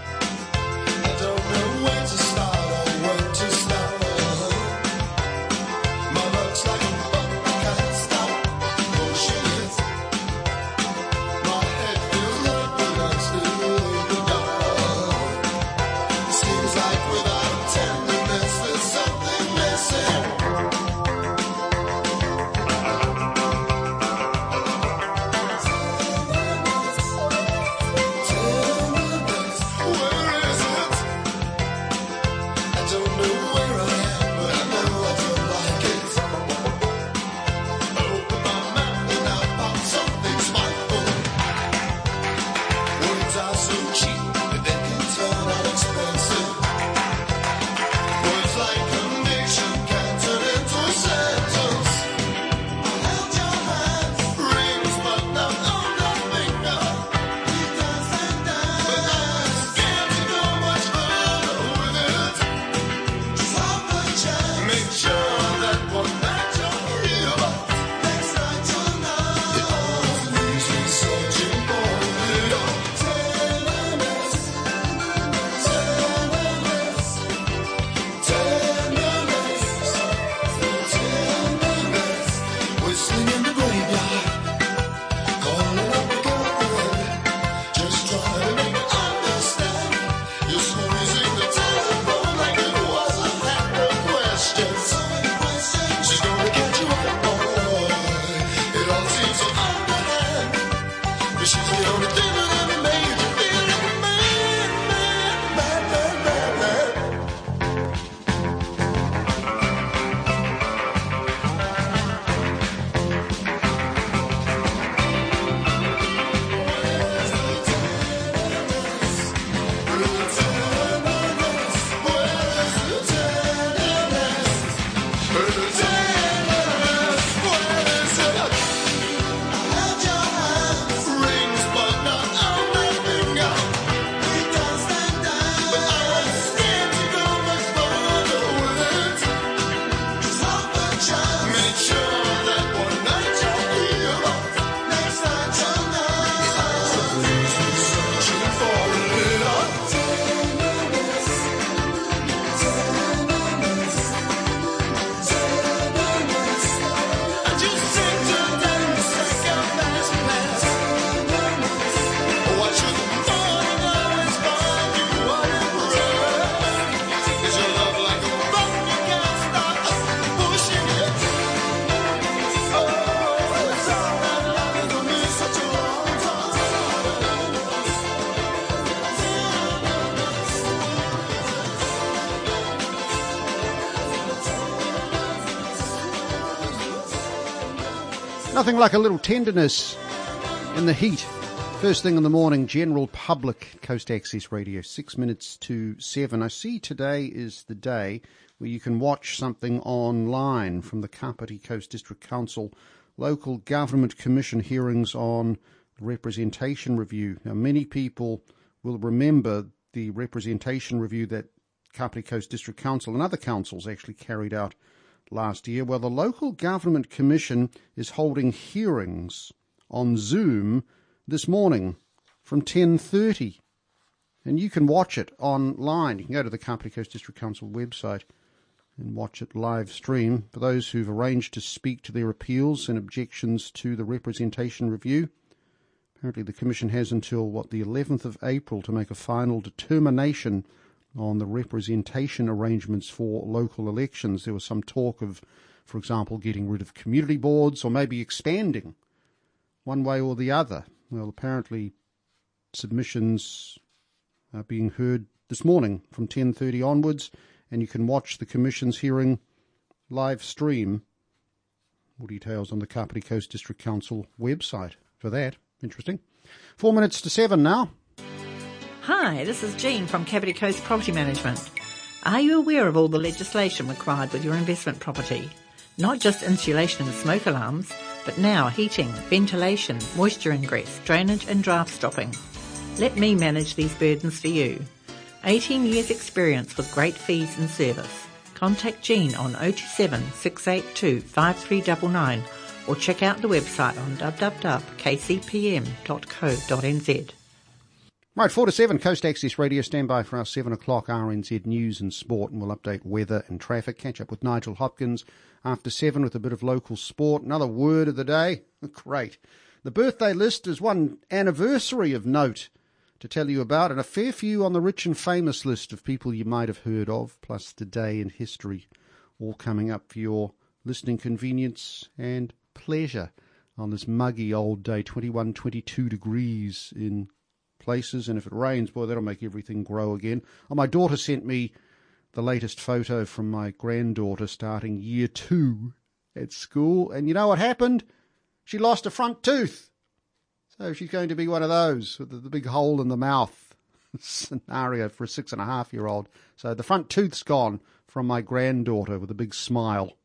Nothing like a little tenderness in the heat First thing in the morning, general public Coast Access Radio, six minutes to seven. I see today is the day where you can watch something online from the Kapiti Coast District Council local government commission hearings on representation review. Now, many people will remember the representation review that Kapiti Coast District Council and other councils actually carried out last year. Well, the local government commission is holding hearings on Zoom this morning from 10.30. And you can watch it online. You can go to the Kapiti Coast District Council website and watch it live stream. For those who've arranged to speak to their appeals and objections to the representation review, apparently the Commission has until, what, the 11th of April to make a final determination on the representation arrangements for local elections. There was some talk of, for example, getting rid of community boards or maybe expanding one way or the other. Well, apparently submissions are being heard this morning from 10:30 onwards, and you can watch the Commission's hearing live stream. More details on the Kapiti Coast District Council website for that. Interesting. Four minutes to seven now. Hi, this is Jean from Kapiti Coast Property Management. Are you aware of all the legislation required with your investment property? Not just insulation and smoke alarms but now heating, ventilation, moisture ingress, drainage and draft stopping. Let me manage these burdens for you. 18 years experience with great fees and service. Contact Jean on 027 682 5399 or check out the website on www.kcpm.co.nz. Right, 4 to 7, Coast Access Radio. Stand by for our 7 o'clock RNZ News and Sport, and we'll update weather and traffic. Catch up with Nigel Hopkins after 7 with a bit of local sport. Another word of the day. Great. The birthday list is one anniversary of note to tell you about, and a fair few on the rich and famous list of people you might have heard of, plus the day in history, all coming up for your listening convenience and pleasure on this muggy old day, 21, 22 degrees in places, and if it rains, boy, that'll make everything grow again. Oh, my daughter sent me the latest photo from my granddaughter starting year two at school, and you know what happened? She lost a front tooth. So she's going to be one of those with the, big hole in the mouth scenario for a six and a half year old. So the front tooth's gone from my granddaughter with a big smile.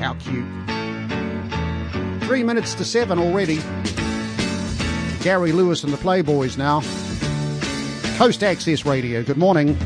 How cute. Three minutes to seven already. Gary Lewis and the Playboys now. Coast Access Radio. Good morning.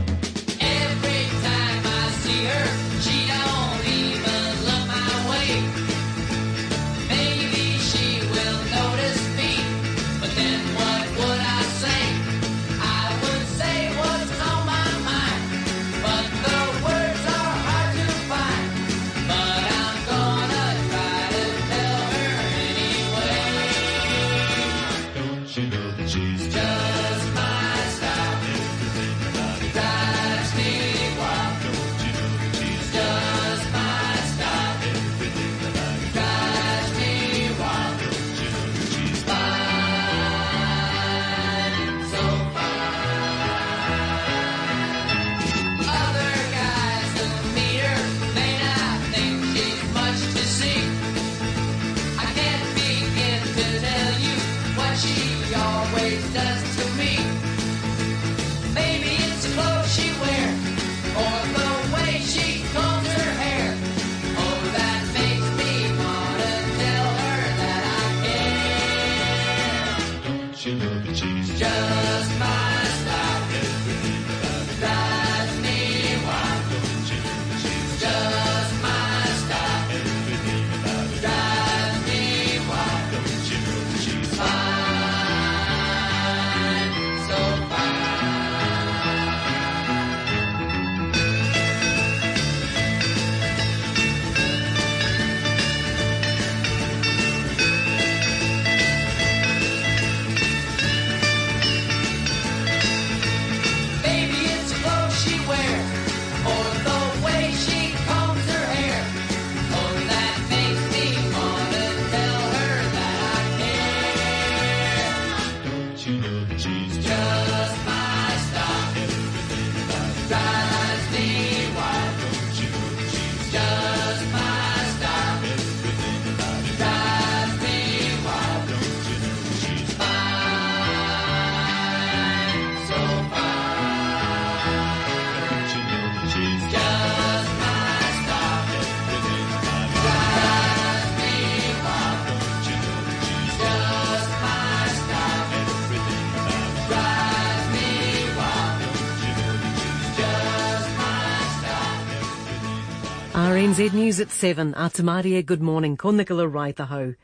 RNZ News at 7. Atamaria, good morning. Ko Raitaho.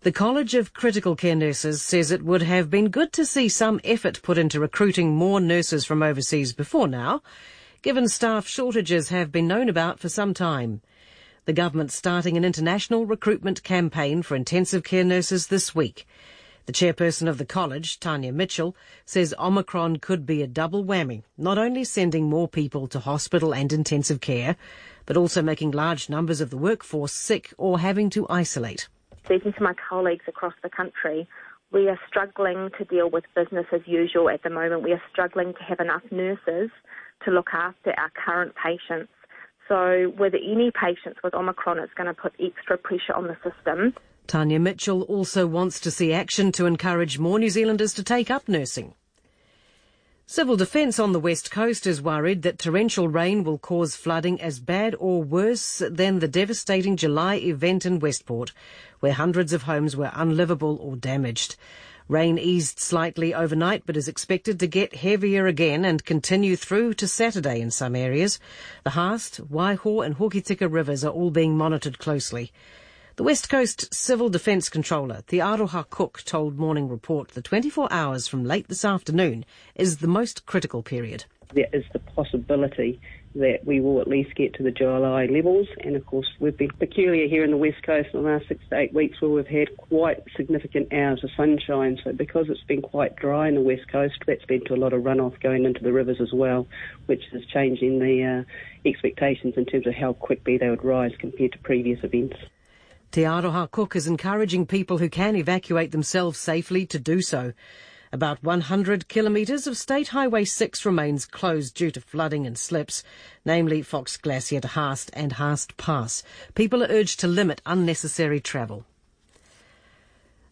The College of Critical Care Nurses says it would have been good to see some effort put into recruiting more nurses from overseas before now, given staff shortages have been known about for some time. The government's starting an international recruitment campaign for intensive care nurses this week. The chairperson of the college, Tanya Mitchell, says Omicron could be a double whammy, not only sending more people to hospital and intensive care, but also making large numbers of the workforce sick or having to isolate speaking to my colleagues across the country, we are struggling to deal with business as usual at the moment. We are struggling to have enough nurses to look after our current patients. So, with any patients with Omicron, it's going to put extra pressure on the system. Tanya Mitchell also wants to see action to encourage more New Zealanders to take up nursing. Civil Defence on the West Coast is worried that torrential rain will cause flooding as bad or worse than the devastating July event in Westport, where hundreds of homes were unlivable or damaged. Rain eased slightly overnight but is expected to get heavier again and continue through to Saturday in some areas. The Haast, Waiho and Hokitika rivers are all being monitored closely. The West Coast Civil Defence Controller, Te Aroha Cook, told Morning Report the 24 hours from late this afternoon is the most critical period. There is the possibility that we will at least get to the July levels. And of course, we've been peculiar here in the West Coast in the last six to eight weeks where we've had quite significant hours of sunshine. So because it's been quite dry in the West Coast, that's led to a lot of runoff going into the rivers as well, which is changing the uh, expectations in terms of how quickly they would rise compared to previous events. Te Aroha Cook is encouraging people who can evacuate themselves safely to do so. About 100 kilometres of State Highway 6 remains closed due to flooding and slips, namely Fox Glacier to Haast and Haast Pass. People are urged to limit unnecessary travel.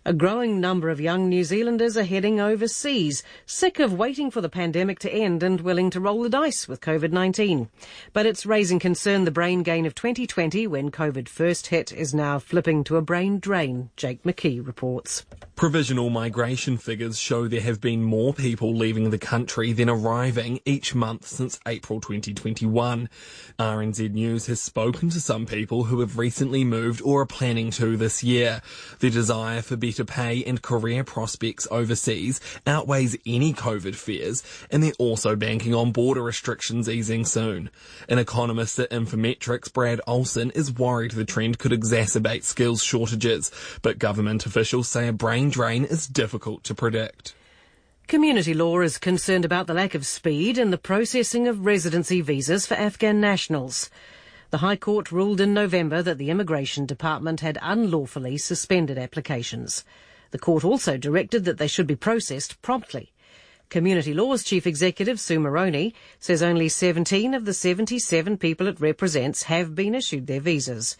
A growing number of young New Zealanders are heading overseas, sick of waiting for the pandemic to end and willing to roll the dice with COVID-19. But it's raising concern the brain gain of 2020 when COVID first hit is now flipping to a brain drain, Jake McKee reports. Provisional migration figures show there have been more people leaving the country than arriving each month since April 2021. RNZ News has spoken to some people who have recently moved or are planning to this year. Their desire for better pay and career prospects overseas outweighs any COVID fears, and they're also banking on border restrictions easing soon. An economist at Infometrics, Brad Olson, is worried the trend could exacerbate skills shortages, but government officials say a brain drain is difficult to predict. Community law is concerned about the lack of speed in the processing of residency visas for Afghan nationals. The High Court ruled in November that the Immigration Department had unlawfully suspended applications. The court also directed that they should be processed promptly. Community Law's Chief Executive Sue Moroney says only 17 of the 77 people it represents have been issued their visas.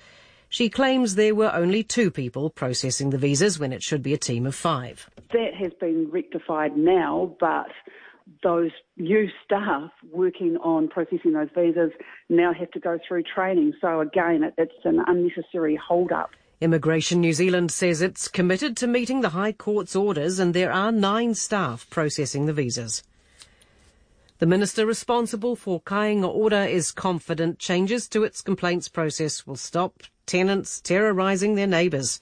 She claims there were only two people processing the visas when it should be a team of five. That has been rectified now, but those new staff working on processing those visas now have to go through training. So again, it, it's an unnecessary hold-up. Immigration New Zealand says it's committed to meeting the High Court's orders and there are nine staff processing the visas. The minister responsible for Kāinga Ora is confident changes to its complaints process will stop tenants terrorising their neighbours.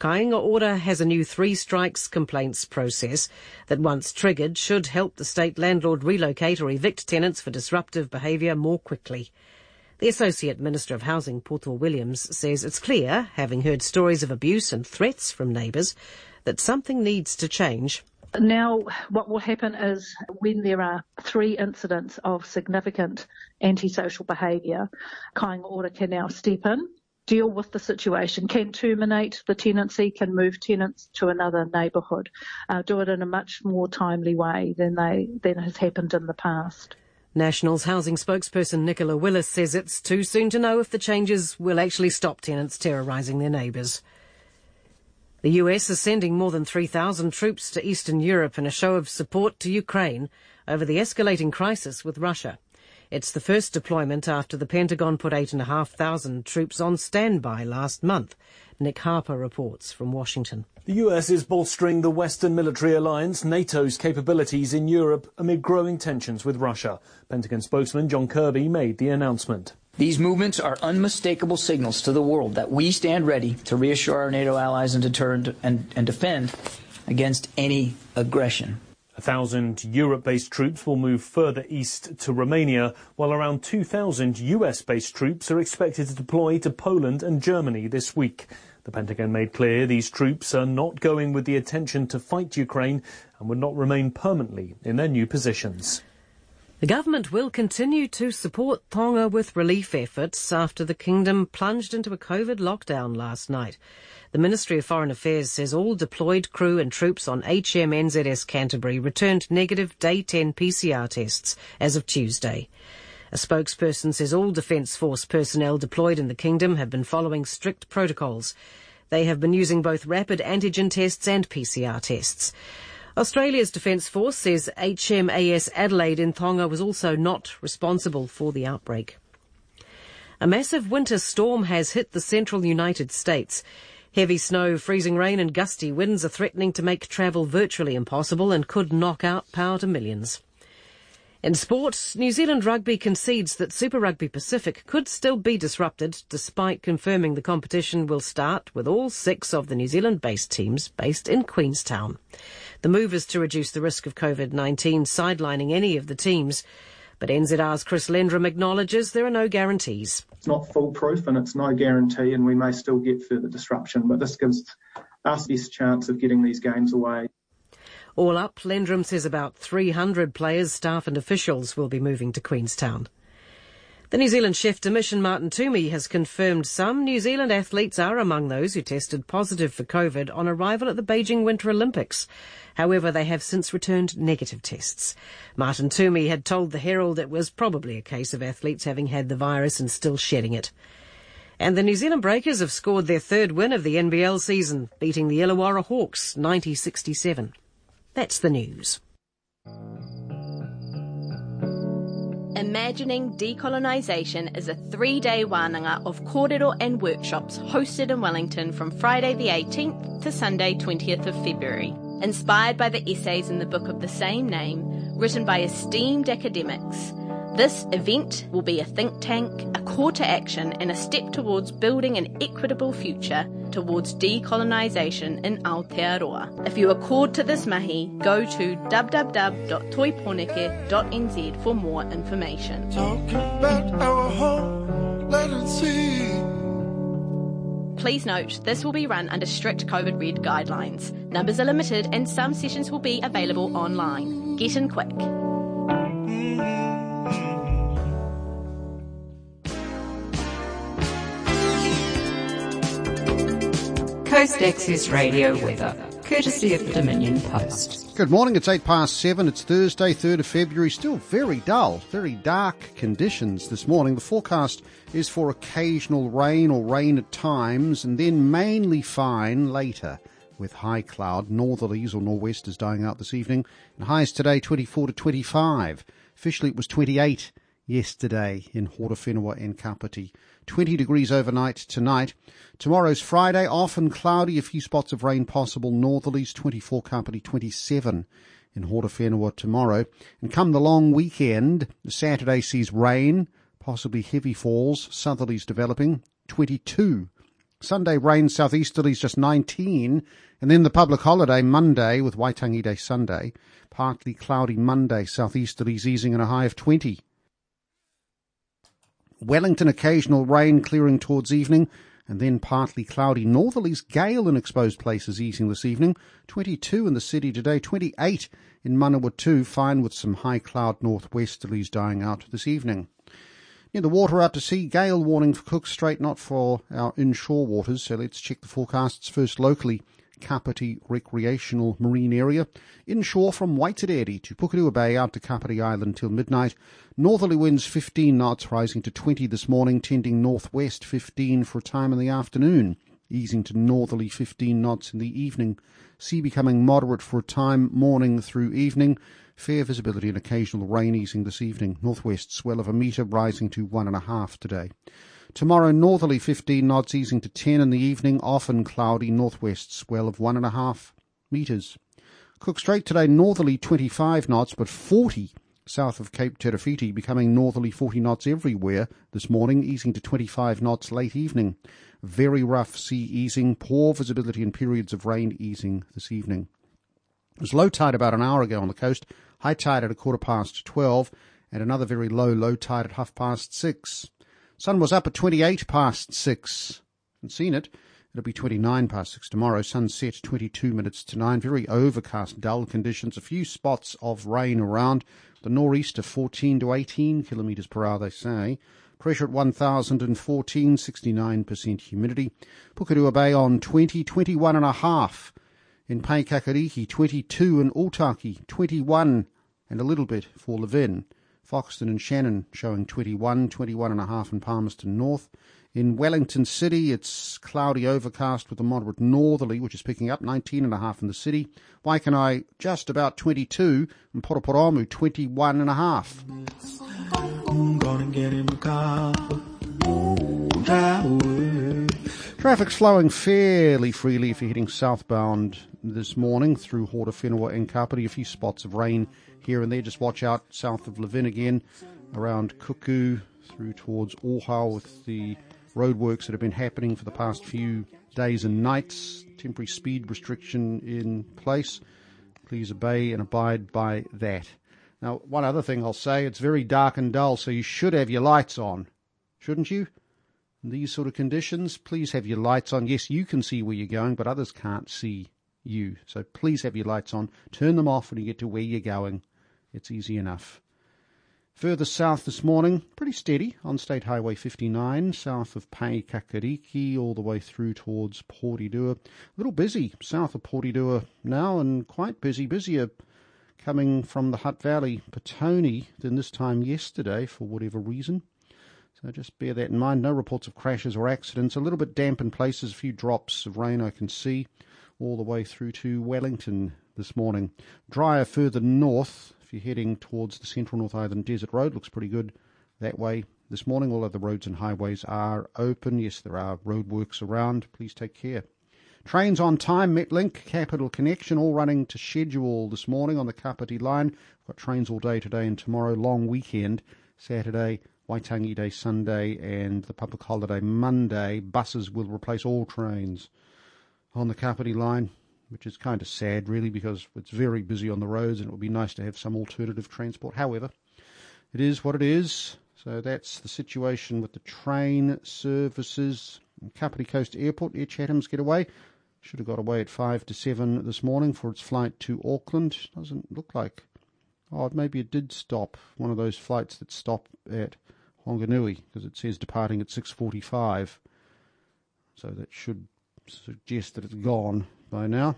Kāinga Ora has a new three strikes complaints process that once triggered should help the state landlord relocate or evict tenants for disruptive behaviour more quickly. The Associate Minister of Housing, Poto Williams, says it's clear, having heard stories of abuse and threats from neighbours, that something needs to change. Now, what will happen is when there are three incidents of significant antisocial behaviour, Kāinga Ora can now step in deal with the situation, can terminate the tenancy, can move tenants to another neighbourhood, uh, do it in a much more timely way than they than has happened in the past. Nationals housing spokesperson Nicola Willis says it's too soon to know if the changes will actually stop tenants terrorising their neighbours. The US is sending more than 3,000 troops to Eastern Europe in a show of support to Ukraine over the escalating crisis with Russia. It's the first deployment after the Pentagon put 8,500 troops on standby last month. Nick Harper reports from Washington. The US is bolstering the Western military alliance, NATO's capabilities in Europe amid growing tensions with Russia. Pentagon spokesman John Kirby made the announcement. These movements are unmistakable signals to the world that we stand ready to reassure our NATO allies and deter and, and, and defend against any aggression. A thousand Europe based troops will move further east to Romania, while around 2,000 US based troops are expected to deploy to Poland and Germany this week. The Pentagon made clear these troops are not going with the intention to fight Ukraine and would not remain permanently in their new positions. The government will continue to support Tonga with relief efforts after the kingdom plunged into a COVID lockdown last night. The Ministry of Foreign Affairs says all deployed crew and troops on HMNZS Canterbury returned negative day 10 PCR tests as of Tuesday. A spokesperson says all Defence Force personnel deployed in the kingdom have been following strict protocols. They have been using both rapid antigen tests and PCR tests. Australia's Defence Force says HMAS Adelaide in Tonga was also not responsible for the outbreak. A massive winter storm has hit the central United States. Heavy snow, freezing rain and gusty winds are threatening to make travel virtually impossible and could knock out power to millions. In sport, New Zealand Rugby concedes that Super Rugby Pacific could still be disrupted despite confirming the competition will start with all six of the New Zealand based teams based in Queenstown. The move is to reduce the risk of COVID-19 sidelining any of the teams. But NZR's Chris Lendrum acknowledges there are no guarantees. It's not foolproof and it's no guarantee and we may still get further disruption, but this gives us the best chance of getting these games away. All up, Lendrum says about 300 players, staff and officials will be moving to Queenstown. The New Zealand chef de mission Martin Toomey has confirmed some New Zealand athletes are among those who tested positive for COVID on arrival at the Beijing Winter Olympics. However, they have since returned negative tests. Martin Toomey had told the Herald it was probably a case of athletes having had the virus and still shedding it. And the New Zealand Breakers have scored their third win of the NBL season, beating the Illawarra Hawks 90-67. That's the news. Imagining Decolonisation is a three day wānanga of kōrero and workshops hosted in Wellington from Friday the 18th to Sunday 20th of February. Inspired by the essays in the book of the same name, written by esteemed academics, this event will be a think tank, a call to action, and a step towards building an equitable future towards decolonisation in Aotearoa. If you are called to this mahi, go to www.toiponeke.nz for more information. Please note, this will be run under strict COVID red guidelines. Numbers are limited and some sessions will be available online. Get in quick. Coast Access Radio weather, courtesy of the Dominion Post. Good morning, it's 8 past 7. It's Thursday, 3rd of February. Still very dull, very dark conditions this morning. The forecast is for occasional rain or rain at times, and then mainly fine later with high cloud. Northerlies or nor'westers dying out this evening. And highs today 24 to 25. Officially it was 28 yesterday in Horowhenua and Kapiti. 20 degrees overnight tonight. Tomorrow's Friday, often cloudy, a few spots of rain possible. Northerlies 24, Kapiti 27 in Horowhenua tomorrow. And come the long weekend, Saturday sees rain, possibly heavy falls, southerlies developing 22. Sunday rain, southeasterlies just 19. And then the public holiday Monday with Waitangi Day Sunday. Partly cloudy Monday, southeasterlies easing in a high of 20. Wellington occasional rain clearing towards evening and then partly cloudy northerlies gale in exposed places easing this evening 22 in the city today 28 in Manawatu fine with some high cloud northwesterlies dying out this evening Near the water out to sea, gale warning for Cook Strait, not for our inshore waters. So let's check the forecasts first locally. Kapiti Recreational Marine Area. Inshore from Waitarere to Pukerua Bay out to Kapiti Island till midnight. Northerly winds 15 knots rising to 20 this morning, tending northwest 15 for a time in the afternoon, easing to northerly 15 knots in the evening. Sea becoming moderate for a time, morning through evening. Fair visibility and occasional rain easing this evening. Northwest swell of a metre rising to one and a half today. Tomorrow, northerly 15 knots easing to 10 in the evening, often cloudy, northwest swell of 1.5 metres. Cook Strait today, northerly 25 knots, but 40 south of Cape Terawhiti, becoming northerly 40 knots everywhere this morning, easing to 25 knots late evening. Very rough sea easing, poor visibility and periods of rain easing this evening. It was low tide about an hour ago on the coast, high tide at a quarter past 12, and another very low low tide at half past 6. Sun was up at 28 past 6. Haven't seen it. It'll be 29 past 6 tomorrow. Sunset 22 minutes to 9. Very overcast, dull conditions. A few spots of rain around. The nor'east of 14 to 18 kilometres per hour, they say. Pressure at 1014, 69% humidity. Pukerua Bay on 20, 21 and a half. In Paekakariki, 22. In Otaki, 21 and a little bit for Levin. Foxton and Shannon showing 21, 21 and a half in Palmerston North. In Wellington City, it's cloudy overcast with a moderate northerly, which is picking up 19 and a half in the city. Waikanae just about 22 and Paraparaumu 21 and a half. Traffic's flowing fairly freely if you're heading southbound this morning through Horta, Horowhenua and Kapiti. A few spots of rain here and there. Just watch out south of Levin again, around Kuku, through towards Ohau with the roadworks that have been happening for the past few days and nights. Temporary speed restriction in place. Please obey and abide by that. Now, one other thing I'll say, it's very dark and dull, so you should have your lights on, shouldn't you? These sort of conditions, please have your lights on. Yes, you can see where you're going, but others can't see you. So please have your lights on. Turn them off when you get to where you're going. It's easy enough. Further south this morning, pretty steady on State Highway 59, south of Paekakariki, all the way through towards Porirua. A little busy south of Porirua now, and quite busy, busier coming from the Hutt Valley, Petone, than this time yesterday for whatever reason. So just bear that in mind. No reports of crashes or accidents. A little bit damp in places, a few drops of rain I can see, all the way through to Wellington this morning. Drier further north, if you're heading towards the Central North Island Desert Road, looks pretty good that way this morning. All other roads and highways are open. Yes, there are roadworks around. Please take care. Trains on time, Metlink, Capital Connection, all running to schedule this morning on the Kapiti line. We've got trains all day today and tomorrow, long weekend, Saturday, Waitangi Day, Sunday, and the public holiday Monday. Buses will replace all trains on the Kapiti line which is kind of sad, really, because it's very busy on the roads and it would be nice to have some alternative transport. However, it is what it is. So that's the situation with the train services. Kapiti Coast Airport, Air Chatham's get away. Should have got away at 5 to 7 this morning for its flight to Auckland. Doesn't look like. Oh, maybe it did stop. One of those flights that stop at Whanganui because it says departing at 6.45. So that should suggest that it's gone by now.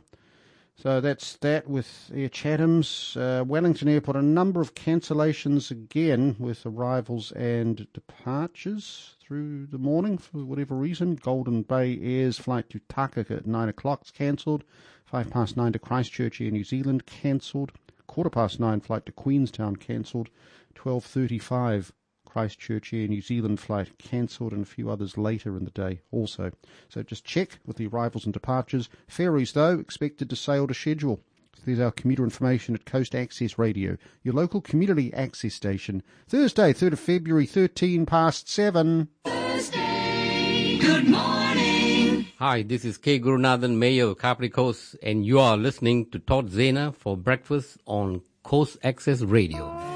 So that's that with Air Chatham's. Uh, Wellington Airport, a number of cancellations again with arrivals and departures through the morning for whatever reason. Golden Bay Air's flight to Takaka at 9 o'clock is cancelled. 5 past 9 to Christchurch Air New Zealand cancelled. Quarter past 9 flight to Queenstown cancelled. 12.35 Christchurch Air New Zealand flight cancelled and a few others later in the day also. So just check with the arrivals and departures. Ferries, though, expected to sail to schedule. So there's our commuter information at Coast Access Radio, your local community access station. Thursday, 3rd of February, 13 past 7. Thursday, good morning. Hi, this is K. Gurunathan, Mayor of Kapiti Coast, and you are listening to Todd Zaner for breakfast on Coast Access Radio.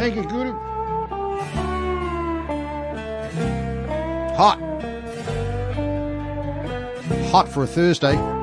Thank you, Guru. Hot. Hot for a Thursday.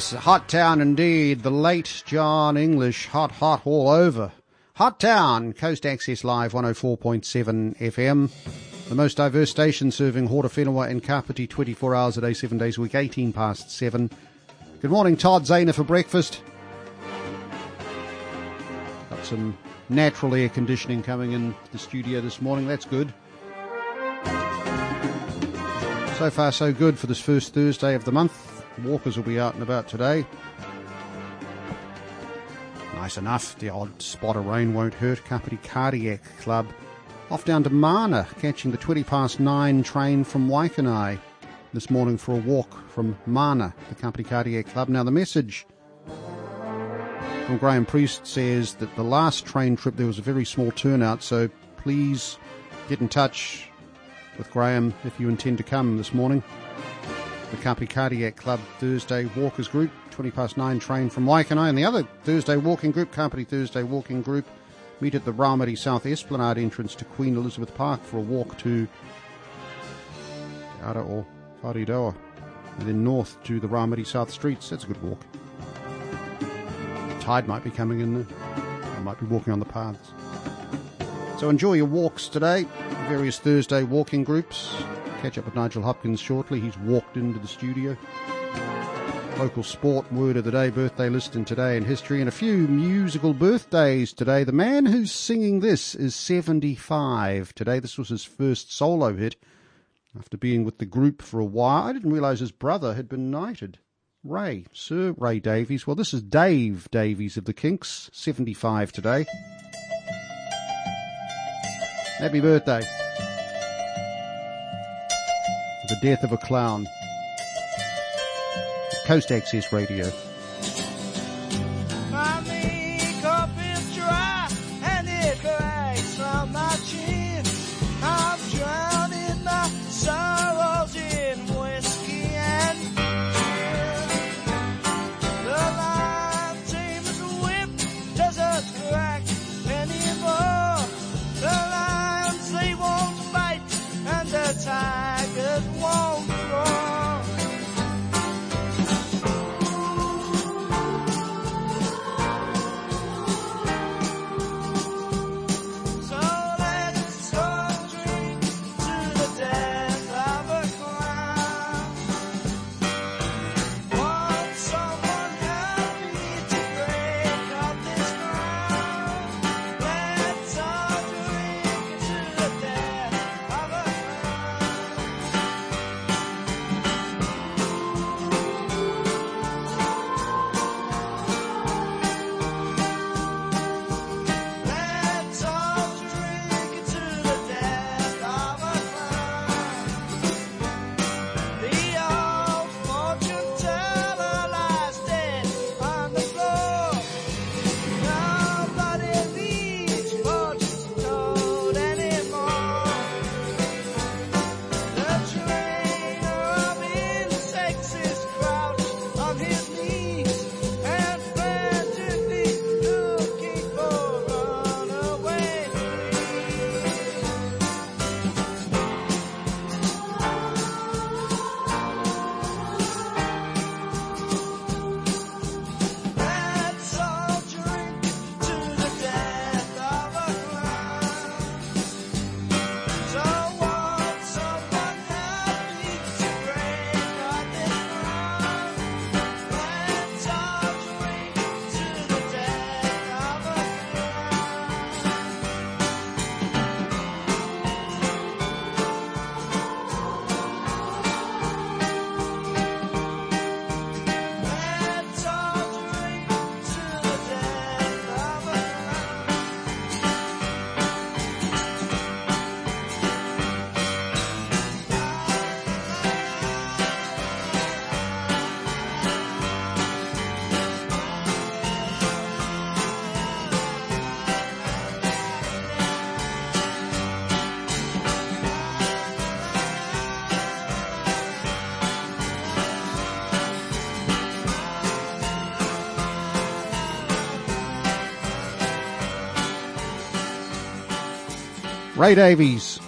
Yes, hot town indeed. The late Jon English, hot, hot all over. Hot town, Coast Access Live 104.7 FM. The most diverse station serving Horowhenua and Kapiti 24 hours a day, 7 days a week, 18 past 7. Good morning, Todd Zaner for breakfast. Got some natural air conditioning coming in the studio this morning, that's good. So far so good for this first Thursday of the month. Walkers will be out and about today. Nice enough, the odd spot of rain won't hurt. Kapiti Cardiac Club off down to Mana, catching the 20 past 9 train from Waikanae this morning for a walk from Mana, the Company Cardiac Club. Now the message from Graham Priest says that the last train trip there was a very small turnout, so please get in touch with Graham if you intend to come this morning the Kapiti Cardiac Club Thursday Walkers Group, 20 past 9 train from Waikanae, and the other Thursday Walking Group, Kapiti Thursday Walking Group, meet at the Raumati South Esplanade entrance to Queen Elizabeth Park for a walk to Ara or Whareroa, and then north to the Raumati South Streets. That's a good walk. Tide might be coming in there. I might be walking on the paths. So enjoy your walks today, various Thursday walking groups. Catch up with Nigel Hopkins shortly. He's walked into the studio. Local sport word of the day, birthday list in today in history, and a few musical birthdays today. The man who's singing this is 75 today. This was his first solo hit after being with the group for a while. I didn't realise his brother had been knighted. Ray, Sir Ray Davies. Well, this is Dave Davies of the Kinks, 75 today. Happy birthday the death of a clown. Coast Access Radio. Ray Davies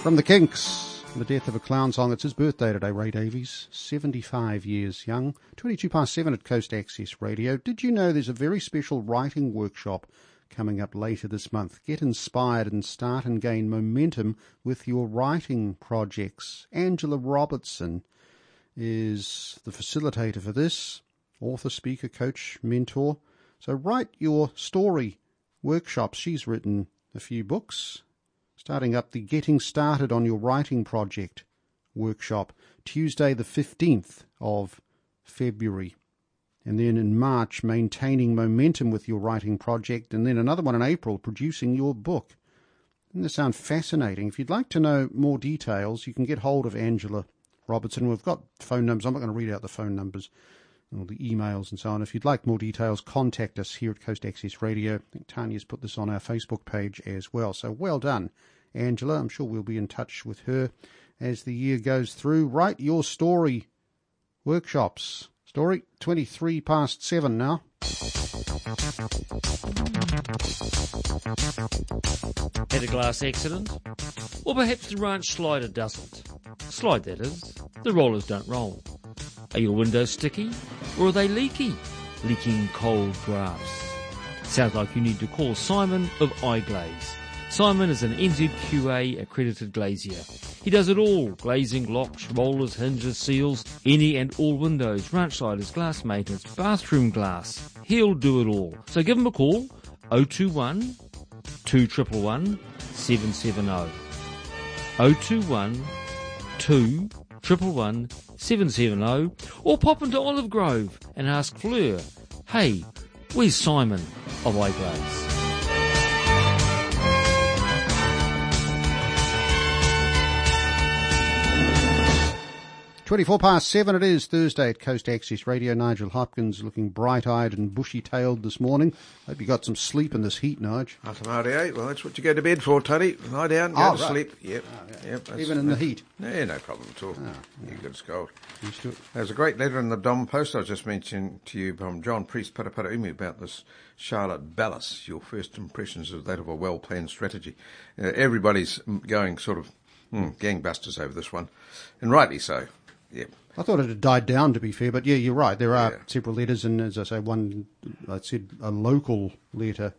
from the Kinks. The death of a clown song. It's his birthday today, Ray Davies. 75 years young. 22 past 7 at Coast Access Radio. Did you know there's a very special writing workshop coming up later this month? Get inspired and start and gain momentum with your writing projects. Angela Robertson is the facilitator for this. Author, speaker, coach, mentor. So write your story workshops. She's written a few books starting up the Getting Started on Your Writing Project workshop Tuesday, the 15th of February. And then in March, maintaining momentum with your writing project. And then another one in April, producing your book. Doesn't this sound fascinating? If you'd like to know more details, you can get hold of Angela Robertson. We've got phone numbers. I'm not going to read out the phone numbers all the emails and so on. If you'd like more details, contact us here at Coast Access Radio. I think Tanya's put this on our Facebook page as well. So well done, Angela. I'm sure we'll be in touch with her as the year goes through. Write your story workshops. Story 23 past 7 now. Had a glass accident? Or perhaps the ranch slider doesn't. Slide that is. The rollers don't roll. Are your windows sticky? Or are they leaky? Leaking cold drafts. Sounds like you need to call Simon of iGlaze. Simon is an NZQA accredited glazier. He does it all. Glazing, locks, rollers, hinges, seals, any and all windows, ranch sliders, glass maintenance, bathroom glass. He'll do it all. So give him a call. 021 2111 770. 021 2111 770 or pop into Olive Grove and ask Fleur, hey, where's Simon of iGlaze? 24 past 7 it is Thursday at Coast Access Radio. Nigel Hopkins looking bright-eyed and bushy-tailed this morning. Hope you got some sleep in this heat, Nige. After 88, well, that's what you go to bed for, Tony. Lie down, go Oh, to right. sleep. Yep, Oh, yeah. yep. Even in the heat? Yeah, no problem at all. Oh, You get a cold. Used. There's a great letter in the Dom Post I just mentioned to you from John Priest Paraparaumu about this Charlotte Bellis, your first impressions of that of a well-planned strategy. Uh, everybody's mm, going sort of mm, gangbusters over this one, and rightly so. Yep. I thought it had died down, to be fair, but yeah, you're right. There are several letters, and as I say, one I said a local letter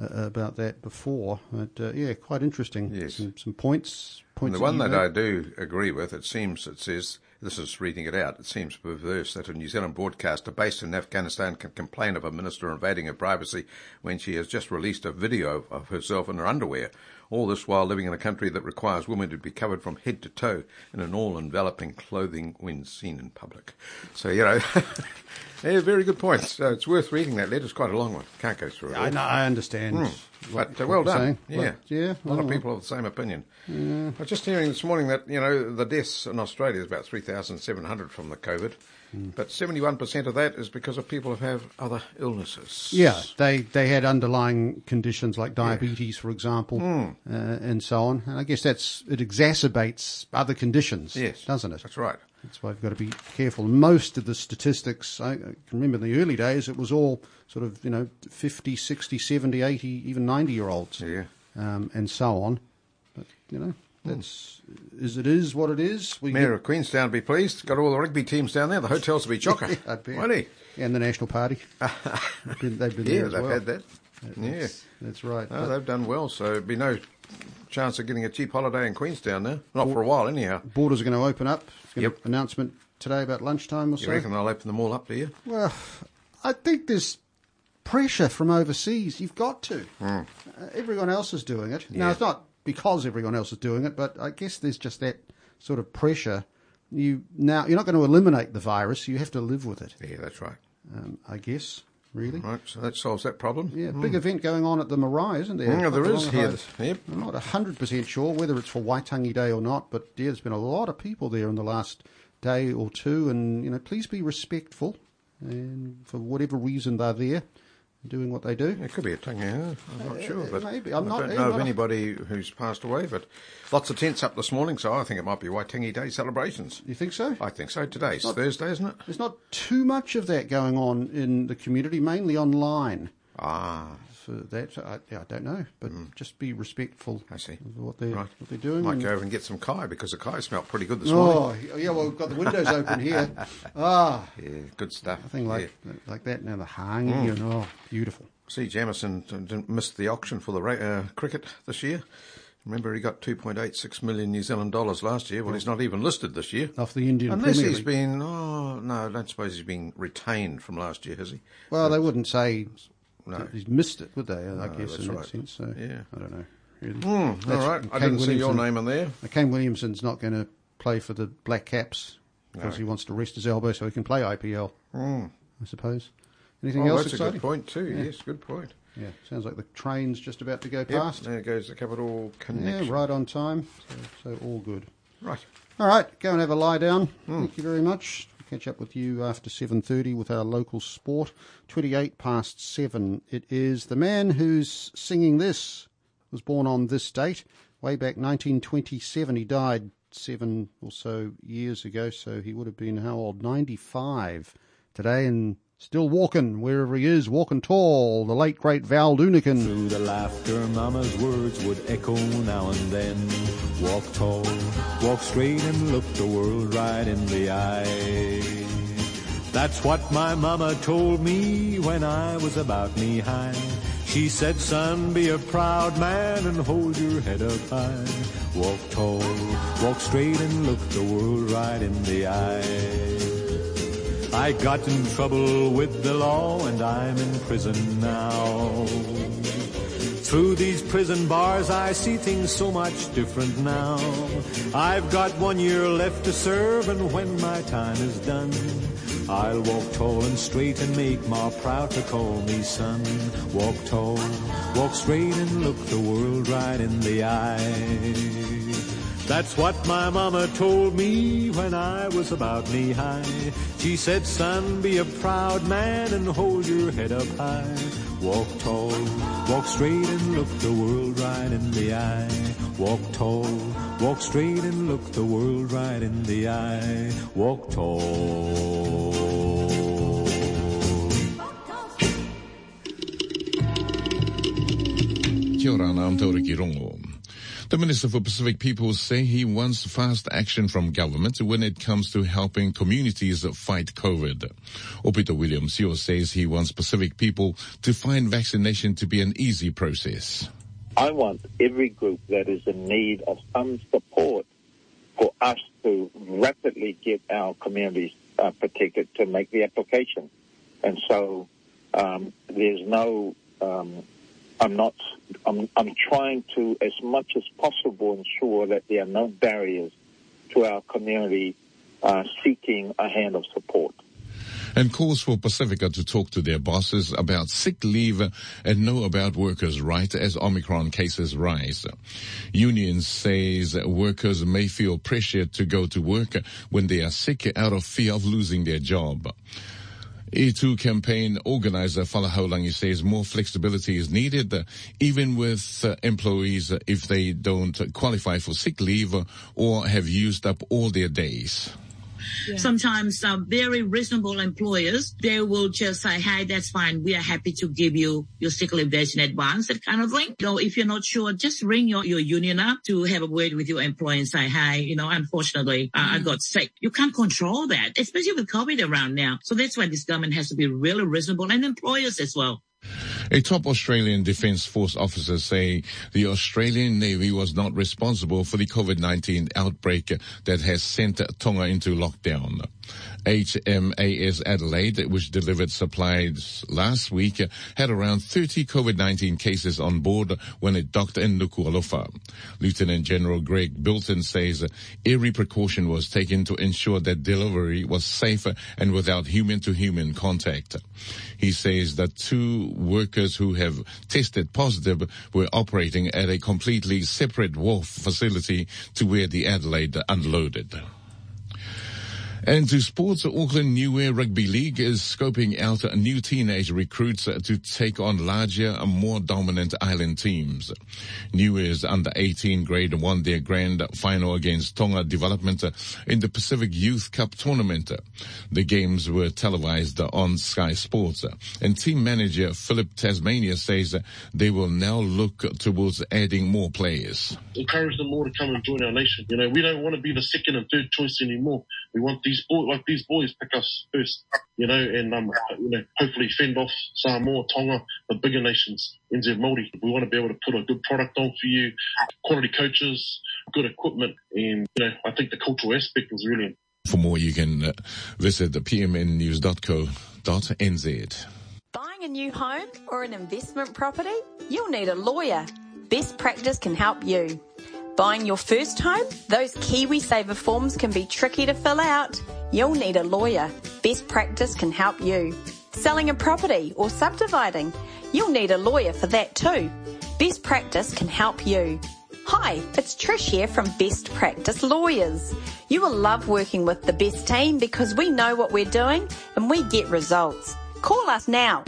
uh, about that before. But uh, yeah, quite interesting. Yes. Some, some points. And Points the one that. I do agree with, it seems, it says, this is reading it out, it seems perverse that a New Zealand broadcaster based in Afghanistan can complain of a minister invading her privacy when she has just released a video of herself in her underwear. All this while living in a country that requires women to be covered from head to toe in an all-enveloping clothing when seen in public. So, you know, yeah, very good points. So it's worth reading that letter. It's quite a long one. Can't go through it. I know, I understand. What- But uh, well done. saying. Yeah. But, yeah. A lot of people have the same opinion. Yeah. I was just hearing this morning that, you know, the deaths in Australia is about 3,700 from the COVID, Hmm. but 71% of that is because of people who have other illnesses. Yeah, they they had underlying conditions like diabetes, for example, Hmm. uh, and so on. And I guess that's it exacerbates other conditions, Yes, doesn't it? That's right. That's why we've got to be careful. Most of the statistics, I, can remember in the early days, it was all sort of, you know, 50, 60, 70, 80, even 90 year olds. Yeah. Um, and so on. But, you know, that's, is it is what it is. We Mayor get- of Queenstown be pleased. Got all the rugby teams down there. The hotels will be chocker. Bet. Won't he? And the National Party. they've been, they've been yeah, there as they've well. had that. yeah. That's, that's right. Oh, But- they've done well, so there'd be no chance of getting a cheap holiday in Queenstown now. Not for a while, anyhow. Borders are going to open up. Yep. an announcement today about lunchtime or so. You reckon they'll open them all up, do you? Well, I think there's pressure from overseas. You've got to. Uh, everyone else is doing it. Now, it's not because everyone else is doing it, but I guess there's just that sort of pressure. You now you're not going to eliminate the virus. You have to live with it. Yeah, that's right. Um, I guess. Really. Right, so that solves that problem. Yeah, Mm. big event going on at the Marae, isn't there? Mm, there Not is here. Yep. I'm not 100% sure whether it's for Waitangi Day or not, but yeah, there's been a lot of people there in the last day or two, and you know, please be respectful, and for whatever reason they're there, doing what they do. It could be a thing, yeah. I'm not sure, but maybe. I'm I not- don't know of anybody who's passed away. But lots of tents up this morning, so I think it might be Waitangi Day celebrations. You think so? I think so. Today's Not- Thursday, isn't it? There's not too much of that going on in the community, mainly online. Ah. For that. I, yeah, I don't know, but just be respectful. Mm. I see. Of what they're Right. what they're doing. Might and- go over and get some kai because the kai smelled pretty good this oh, morning. Oh yeah, well, we've got the windows open here. Ah, Yeah, good stuff. nothing like like that. Now the hangi Mm. and oh, beautiful. See, Jamieson didn't miss the auction for the uh, cricket this year. Remember, he got 2.86 million New Zealand dollars last year. Well, he's not even listed this year. Off the Indian Unless Premier he's been, oh, no, I don't suppose he's been retained from last year, has he? Well, they wouldn't say No. he's missed it, would they? I No, guess in that right. sense. So Yeah. I don't know. Really. Hmm, all right. I didn't see your name in there. Kane Williamson's not going to play for the Black Caps because No. he wants to rest his elbow so he can play IPL. Hmm. I suppose. Anything Oh, else that's a good point too. Yeah. Yes, good point. Yeah, sounds like the train's just about to go Yep, past. there goes the capital connection. Yeah, right on time. So, so all good. Right. All right, go and have a lie down. Hmm. Thank you very much. Catch up with you after 7.30 with our local sport. 28 past 7 it is. The man who's singing this was born on this date, way back 1927. He died seven or so years ago, so he would have been how old? 95 today and still walking wherever he is, walking tall. The late, great Val Doonican. Through the laughter, Mama's words would echo now and then. Walk tall, walk straight, and look the world right in the eye. That's what my mama told me when I was about knee high. She said, son, be a proud man and hold your head up high. Walk tall, walk straight, and look the world right in the eye. I got in trouble with the law and I'm in prison now. Through these prison bars I see things so much different now. I've got one year left to serve and when my time is done, I'll walk tall and straight and make Ma proud to call me son. Walk tall, walk straight and look the world right in the eye. That's what my mama told me when I was about knee high. She said, son, be a proud man and hold your head up high. Walk tall, walk straight and look the world right in the eye. Walk tall, walk straight and look the world right in the eye. Walk tall. Kia ora, I'm Tauriki Rongo. The Minister for Pacific Peoples say he wants fast action from government when it comes to helping communities fight COVID. Aupito Williams says he wants Pacific people to find vaccination to be an easy process. I want every group that is in need of some support for us to rapidly get our communities uh, protected to make the application. And so um, there's no, um, I'm not, I'm, I'm trying to, as much as possible, ensure that there are no barriers to our community uh, seeking a hand of support. and calls for Pacifica to talk to their bosses about sick leave and know about workers' rights as Omicron cases rise. Unions says workers may feel pressure to go to work when they are sick out of fear of losing their job. E2 campaign organizer Falaholangi says more flexibility is needed, uh, even with uh, employees uh, if they don't qualify for sick leave or have used up all their days. Sometimes uh, very reasonable employers, they will just say, hey, that's fine. We are happy to give you your sick leave days in advance, that kind of thing. So if you're not sure, just ring your, your union up to have a word with your employer and say, hey, you know, unfortunately, uh, I got sick. You can't control that, especially with COVID around now. So that's why this government has to be really reasonable and employers as well. A top Australian Defence Force officer say the Australian Navy was not responsible for the COVID-19 outbreak that has sent Tonga into lockdown. HMAS Adelaide, which delivered supplies last week, had around 30 COVID-19 cases on board when it docked in Nuku'alofa. Lieutenant General Greg Bilton says every precaution was taken to ensure that delivery was safe and without human-to-human contact. He says that two workers who have tested positive were operating at a completely separate wharf facility to where the Adelaide unloaded. And to sports, Auckland Niue Rugby League is scoping out new teenage recruits to take on larger and more dominant island teams. Niue's under 18 grade won their grand final against Tonga Development in the Pacific Youth Cup tournament. The games were televised on Sky Sports. And team manager Philip Tasmania says they will now look towards adding more players. Encourage them more to come and join our nation. You know, we don't want to be the second and third choice anymore. We want these boys, like these boys, pick us first. You know, and um, you know, hopefully fend off Samoa, Tonga, the bigger nations, NZ Māori. We want to be able to put a good product on for you, quality coaches, good equipment, and you know, I think the cultural aspect is really. important. For more, you can uh, visit the pmnnews.co.nz. Buying a new home or an investment property? You'll need a lawyer. Best practice can help you. Buying your first home? Those KiwiSaver forms can be tricky to fill out. You'll need a lawyer. Best practice can help you. Selling a property or subdividing? You'll need a lawyer for that too. Best practice can help you. Hi, it's Trish here from Best Practice Lawyers. You will love working with the best team because we know what we're doing and we get results. Call us now.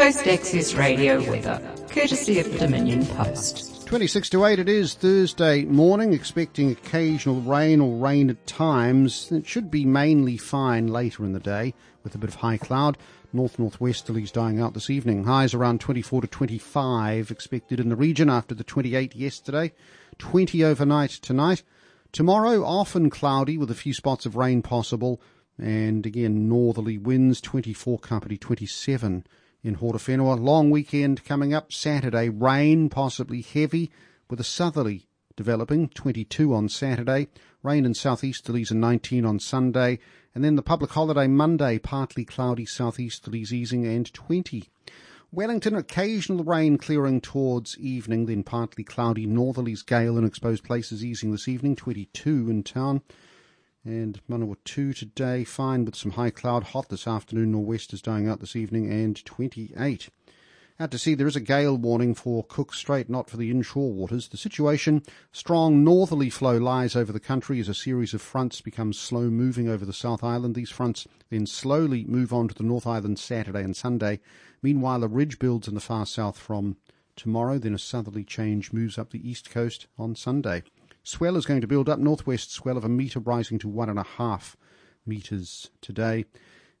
Coast Access Radio weather, courtesy of the Dominion Post. 26 to 8 it is Thursday morning, expecting occasional rain or rain at times. It should be mainly fine later in the day with a bit of high cloud. North northwesterlies dying out this evening. Highs around 24 to 25 expected in the region after the 28 yesterday. 20 overnight tonight. Tomorrow often cloudy with a few spots of rain possible. And again, northerly winds 24 Kapiti 27 in Horowhenua. Long weekend coming up. Saturday, rain, possibly heavy, with a southerly developing, 22 on Saturday. Rain and southeasterlies and 19 on Sunday. And then the public holiday Monday, partly cloudy southeasterlies easing and 20. Wellington, occasional rain clearing towards evening, then partly cloudy northerlies, gale in exposed places easing this evening, 22 in town. And Manawatu today, fine with some high cloud, hot this afternoon, Nor'west is dying out this evening, and 28. Out to sea, there is a gale warning for Cook Strait, not for the inshore waters. The situation, strong northerly flow lies over the country as a series of fronts becomes slow moving over the South Island. These fronts then slowly move on to the North Island Saturday and Sunday. Meanwhile, a ridge builds in the far south from tomorrow, then a southerly change moves up the east coast on Sunday. Swell is going to build up, northwest swell of a metre rising to one and a half metres today.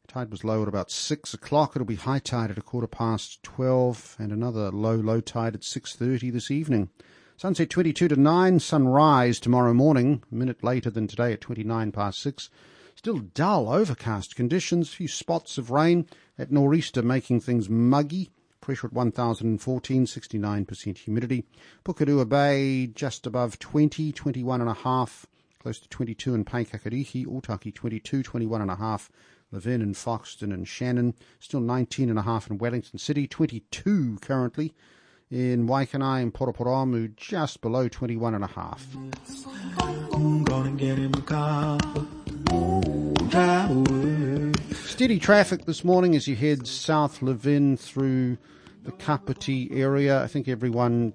Tide was low at about six o'clock. It'll be high tide at a quarter past twelve, and another low low tide at six thirty this evening. Sunset twenty-two to nine. Sunrise tomorrow morning, a minute later than today at twenty-nine past six. Still dull, overcast conditions. Few spots of rain at nor'easter, making things muggy. Pressure at 1014, 69% humidity. Pukerua Bay just above 20, 21 and a half, close to 22 in Paekakariki. Otaki 22, 21 and a half. Levin and Foxton and Shannon, still 19 and a half in Wellington City, 22 currently in Waikanae and Paraparaumu, just below 21 and a half. Steady traffic this morning as you head south Levin through the Kapiti area. I think everyone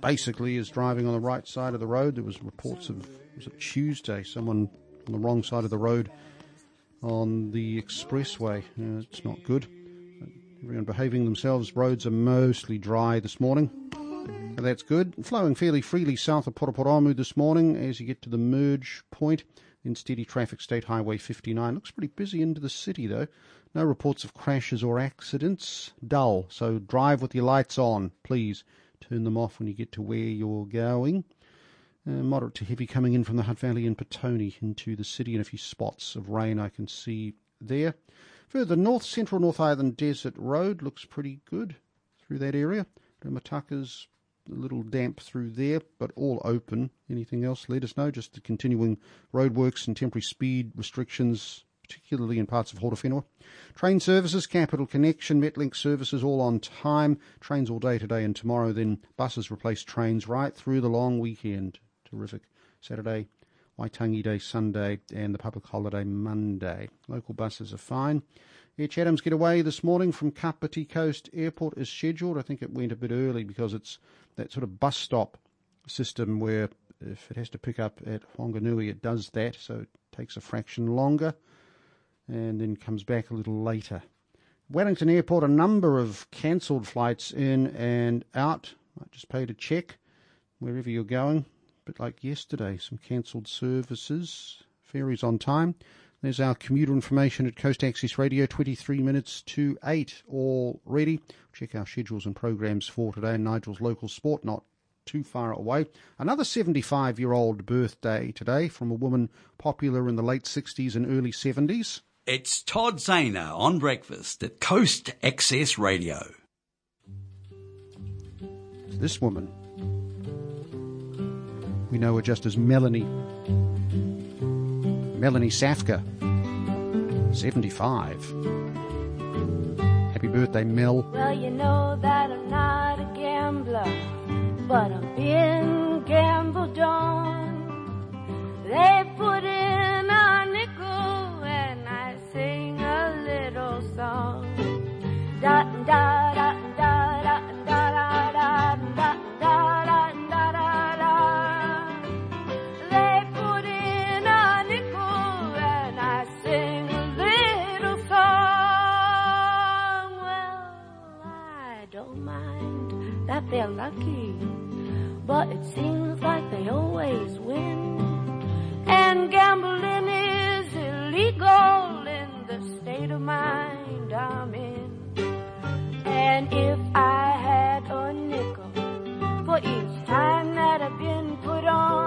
basically is driving on the right side of the road. There was reports of was it Tuesday someone on the wrong side of the road on the expressway. Uh, it's not good. Everyone behaving themselves. Roads are mostly dry this morning. That's good. Flowing fairly freely south of Paraparaumu this morning as you get to the merge point. In steady traffic, State Highway 59. Looks pretty busy into the city though. No reports of crashes or accidents. Dull. So drive with your lights on, please. Turn them off when you get to where you're going. Uh, moderate to heavy coming in from the Hutt Valley and Petone into the city, and a few spots of rain I can see there. Further north, Central North Island Desert Road looks pretty good through that area. Mataka's a little damp through there, but all open. Anything else, let us know. Just the continuing roadworks and temporary speed restrictions, particularly in parts of Horowhenua. Train services, Capital Connection, Metlink services all on time. Trains all day today and tomorrow. Then buses replace trains right through the long weekend. Terrific. Saturday, Waitangi Day, Sunday, and the public holiday Monday. Local buses are fine. Air Chatham's getaway this morning from Kapiti Coast Airport is scheduled. I think it went a bit early because it's that sort of bus stop system where if it has to pick up at Whanganui, it does that, so it takes a fraction longer and then comes back a little later. Wellington Airport, a number of cancelled flights in and out. I just paid a check wherever you're going. But like yesterday, some cancelled services. Ferries on time. There's our commuter information at Coast Access Radio, 23 minutes to 8 already. Check our schedules and programs for today. Nigel's local sport, not too far away. Another 75 year old birthday today from a woman popular in the late 60s and early 70s. It's Todd Zaner on breakfast at Coast Access Radio. This woman, we know her just as Melanie. Melanie Safka, 75. Happy birthday, Mel. Well, you know that I'm not a gambler, but I'm gambled on. They put in mind lucky, but it seems like they always win. And gambling is illegal in the state of mind I'm in. And if I had a nickel for each time that I've been put on,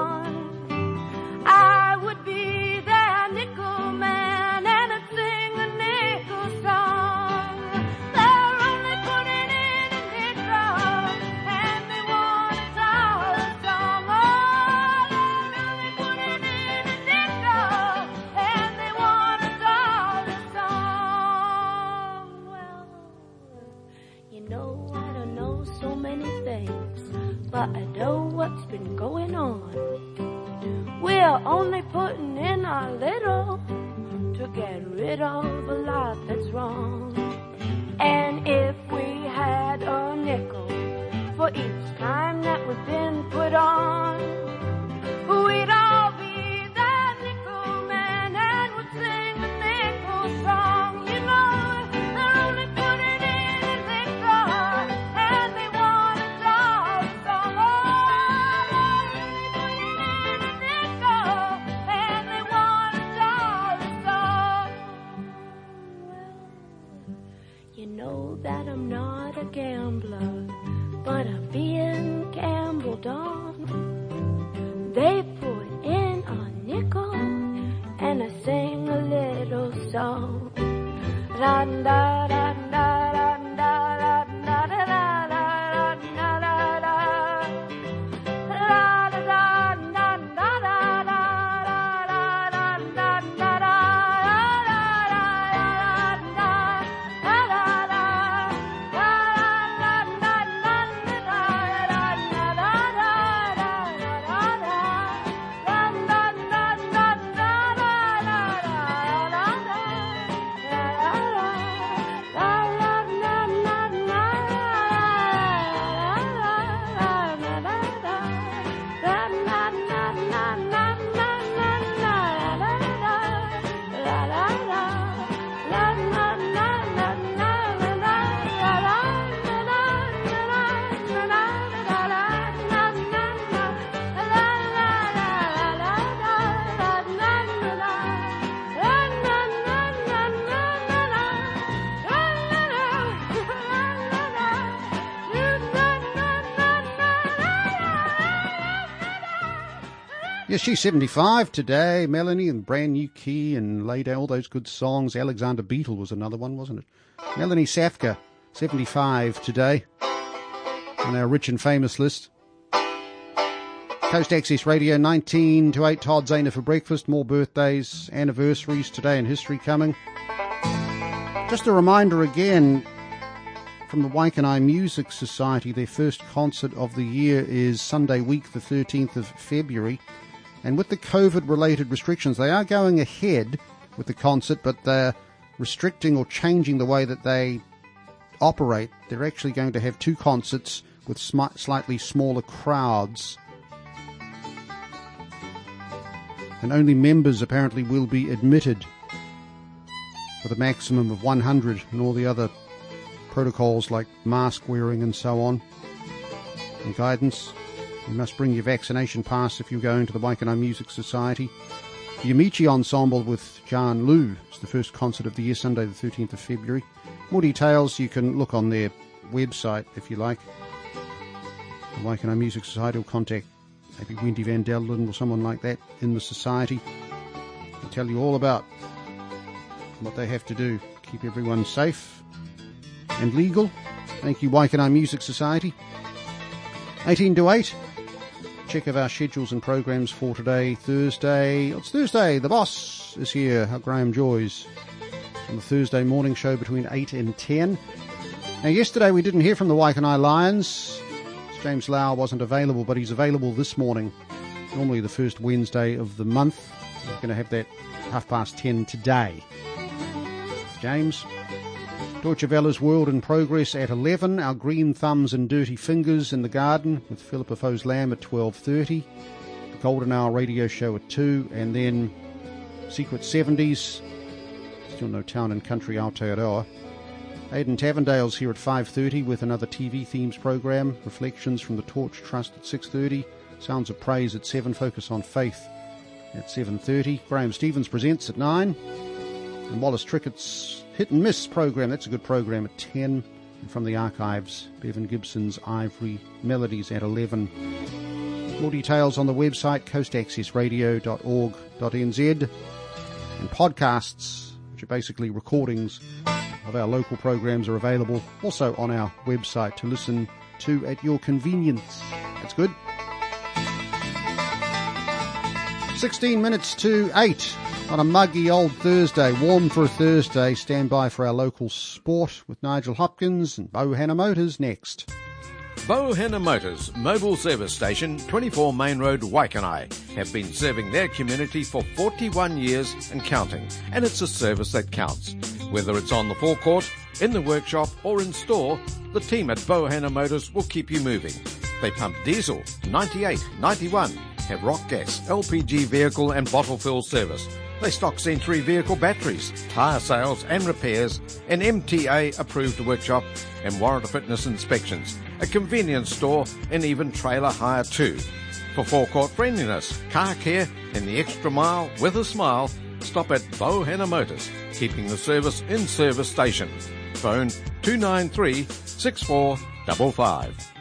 only putting in a little to get rid of a lot that's wrong. And if we had a nickel for each time that we've been put on, gambler, but I'm being gambled on. They put in a nickel and I sing a little song. Da da Yes, she's 75 today, Melanie, and brand new key and laid out all those good songs. Alexander Beetle was another one, wasn't it? Melanie Safka, 75 today on our rich and famous list. Coast Access Radio, 19 to 8, Todd Zaner for breakfast. More birthdays, anniversaries today in history coming. Just a reminder again from the Waikanae Music Society, their first concert of the year is Sunday week, the 13th of February. And with the COVID related restrictions, they are going ahead with the concert, but they're restricting or changing the way that they operate. They're actually going to have two concerts with smi- slightly smaller crowds. and only members apparently will be admitted with a maximum of 100 and all the other protocols like mask wearing and so on and guidance. You must bring your vaccination pass if you're going to the Waikanae Music Society. The Amici Ensemble with Jan Lu is the first concert of the year, Sunday the 13th of February. More details you can look on their website if you like. The Waikanae Music Society will contact maybe Wendy Van Delden or someone like that in the society and tell you all about what they have to do. Keep everyone safe and legal. Thank you, Waikanae Music Society. 18 to 8. Check of our schedules and programs for today, Thursday. It's Thursday. The boss is here, Graham Joys, on the Thursday morning show between 8 and 10. Now, yesterday we didn't hear from the Waikanae Lions. James Lau wasn't available, but he's available this morning. Normally the first Wednesday of the month. We're going to have that half past 10 today. James. Deutsche Welle's World in Progress at 11. Our Green Thumbs and Dirty Fingers in the Garden with Philippa Foes Lamb at 12.30. The Golden Hour radio show at 2. And then Secret 70s. Still no town and country Aotearoa. Aidan Tavendale's here at 5.30 with another TV themes program. Reflections from the Torch Trust at 6.30. Sounds of Praise at 7. Focus on Faith at 7.30. Graham Stevens presents at 9. And Wallace Trickett's Hit and Miss program. That's a good program at 10. And from the archives, Bevan Gibson's Ivory Melodies at 11. More details on the website coastaccessradio.org.nz and podcasts, which are basically recordings of our local programs, are available also on our website to listen to at your convenience. That's good. 16 minutes to 8 on a muggy old Thursday, warm for a Thursday. Stand by for our local sport with Nigel Hopkins and Bohanna Motors next. Bohanna Motors, mobile service station, 24 Main Road, Waikanae, have been serving their community for 41 years and counting, and it's a service that counts. Whether it's on the forecourt, in the workshop, or in store, the team at Bohanna Motors will keep you moving. They pump diesel, 98, 91, have rock gas, LPG vehicle and bottle fill service. They stock Century vehicle batteries, tyre sales and repairs, an MTA approved workshop and warrant fitness inspections, a convenience store and even trailer hire too. For forecourt friendliness, car care and the extra mile with a smile, stop at Bohanna Motors, keeping the service in service station. Phone 293 6455.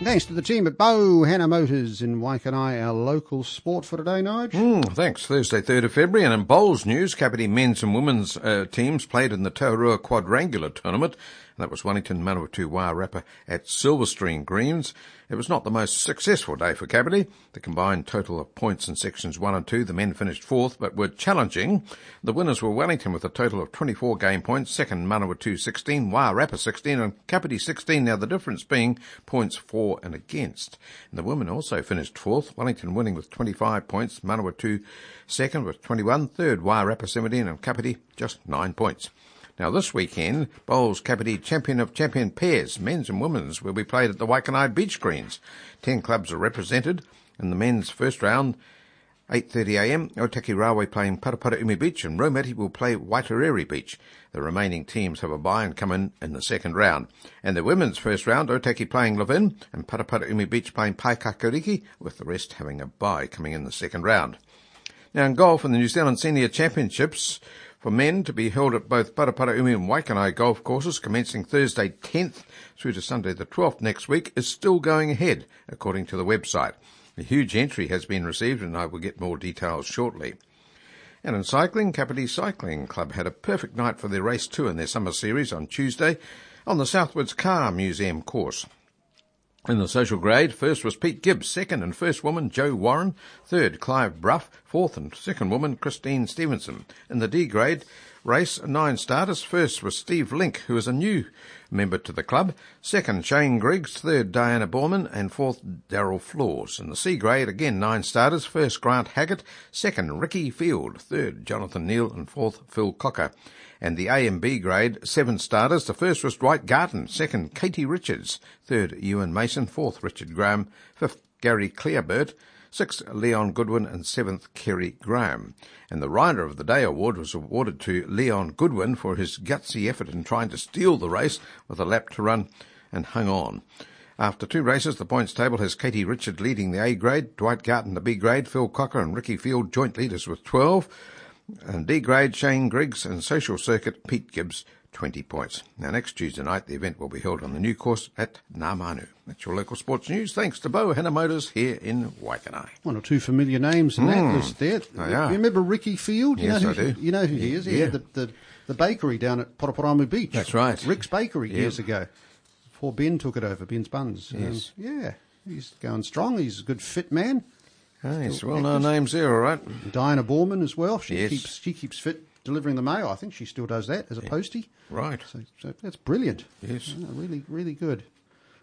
Thanks to the team at Bow Bohanna Motors in Waikanae, our local sport for today, Nige. Mm, thanks. Thursday, 3rd of February. And in bowls news, Kapiti men's and women's uh, teams played in the Taurua Quadrangular Tournament. That was Wellington Manawatu Wairarapa at Silverstream Greens. It was not the most successful day for Kapiti. The combined total of points in sections 1 and 2, the men finished fourth, but were challenging. The winners were Wellington with a total of 24 game points, second Manawatu 16, Wairarapa 16, and Kapiti 16. Now the difference being points for and against. And the women also finished fourth, Wellington winning with 25 points, Manawatu second with 21, third Wairarapa 17, and Kapiti just 9 points. Now this weekend, Bowls Kapiti Champion of Champion Pairs, men's and women's, will be played at the Waikanae Beach Greens. Ten clubs are represented in the men's first round. 8.30am, Otaki Railway playing Paraparaumu Beach and Raumati will play Waitarere Beach. The remaining teams have a bye and come in in the second round. And the women's first round, Otaki playing Levin and Paraparaumu Beach playing Paekakariki, with the rest having a bye coming in the second round. Now in golf in the New Zealand Senior Championships, for men to be held at both Paraparaumu and Waikanae golf courses commencing Thursday 10th through to Sunday the 12th next week is still going ahead, according to the website. A huge entry has been received and I will get more details shortly. And in cycling, Kapiti Cycling Club had a perfect night for their race two in their summer series on Tuesday on the Southwards Car Museum course. In the social grade, first was Pete Gibbs, second and first woman Joe Warren, third Clive Bruff, fourth and second woman Christine Stevenson. In the D grade race, nine starters. First was Steve Link, who is a new member to the club. Second, Shane Griggs. Third, Diana Borman. And fourth, Daryl Floors. In the C grade, again, nine starters. First, Grant Haggett. Second, Ricky Field. Third, Jonathan Neal. And fourth, Phil Cocker and the A and B grade, seven starters. The first was Dwight Garton, second Katie Richards, third Ewan Mason, fourth Richard Graham, fifth Gary Clearbert, sixth Leon Goodwin, and seventh Kerry Graham. And the Rider of the Day award was awarded to Leon Goodwin for his gutsy effort in trying to steal the race with a lap to run and hung on. After two races, the points table has Katie Richard leading the A grade, Dwight Garton the B grade, Phil Cocker and Ricky Field joint leaders with 12, and D grade Shane Griggs and Social Circuit Pete Gibbs 20 points. Now, next Tuesday night, the event will be held on the new course at Namanu. That's your local sports news. Thanks to Bohanna Motors here in Waikanae. One or two familiar names in Mm. that list there. They are. You remember Ricky Field? You Yes, know I do. You know who he is? He Yeah. had the, the, the bakery down at Paraparaumu Beach. That's right. Rick's Bakery Yep. years ago. Before Ben took it over, Ben's Buns. Um, Yes. yeah, he's going strong. He's a good fit man. Still well-known active. names there, all right. Diana Borman as well. She Yes. keeps she keeps fit delivering the mail. I think she still does that as a postie. Right. So, so that's brilliant. Yes. Yeah, really, really good.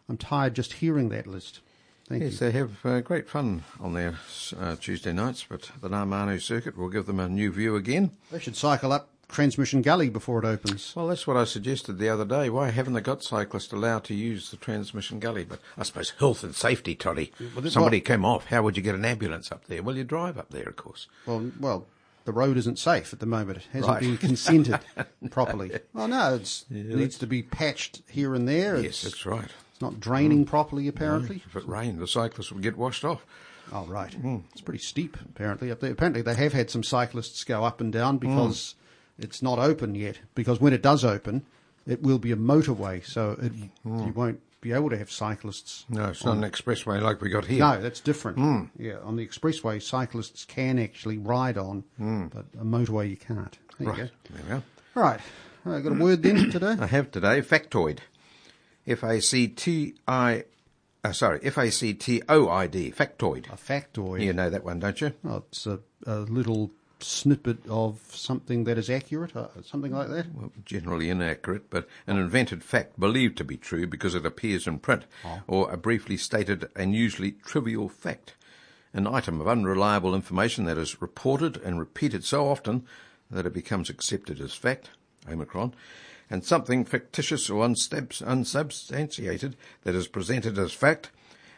I'm tired just hearing that list. Thank yes, you. they have uh, great fun on their uh, Tuesday nights, but the Namanu circuit will give them a new view again. They should cycle up Transmission Gully before it opens. Well, that's what I suggested the other day. Why haven't they got cyclists allowed to use the transmission gully? But I suppose health and safety, Toddy. well, Somebody well- came off. How would you get an ambulance up there? Well, you drive up there, of course. Well, well, the road isn't safe at the moment. It hasn't Right. been consented properly. Well, no, it Yeah, needs to be patched here and there. Yes, It's, that's right. It's not draining Mm. properly, apparently. No, if it rained, the cyclists would get washed off. Oh, right. Hmm. It's pretty steep, apparently, up there. Apparently, they have had some cyclists go up and down because it's not open yet. Because when it does open, it will be a motorway, so it, you won't be able to have cyclists. No, it's on- not an expressway like we got here. No, that's different. Mm. Yeah, on the expressway, cyclists can actually ride on, but a motorway you can't. There right. you go. There we go. All right. All right, got a word then today? I have today factoid. F A C T I. Uh, sorry, F A C T O I D. Factoid. A factoid. You know that one, don't you? Oh, it's a, a little snippet of something that is accurate, uh, something like that. Well, generally inaccurate, but an invented fact believed to be true because it appears in print, or a briefly stated and usually trivial fact. An item of unreliable information that is reported and repeated so often that it becomes accepted as fact, Omicron, and something fictitious or unsubstantiated that is presented as fact,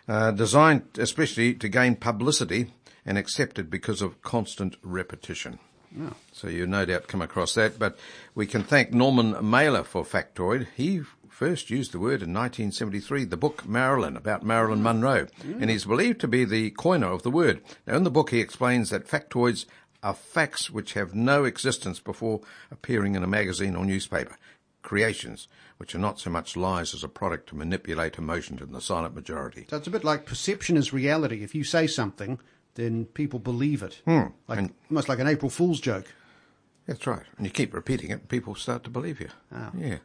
uh, designed especially to gain publicity and accepted because of constant repetition. Oh. So you no doubt come across that, but we can thank Norman Mailer for factoid. He first used the word in 1973, the book Marilyn, about Marilyn Monroe, mm. and he's believed to be the coiner of the word. Now in the book he explains that factoids are facts which have no existence before appearing in a magazine or newspaper. Creations, which are not so much lies as a product to manipulate emotion in the silent majority. So it's a bit like perception is reality. If you say something, then people believe it. Hmm. Like, And- almost like an April Fool's joke. That's right. And you keep repeating it, people start to believe you. Ah. Yeah.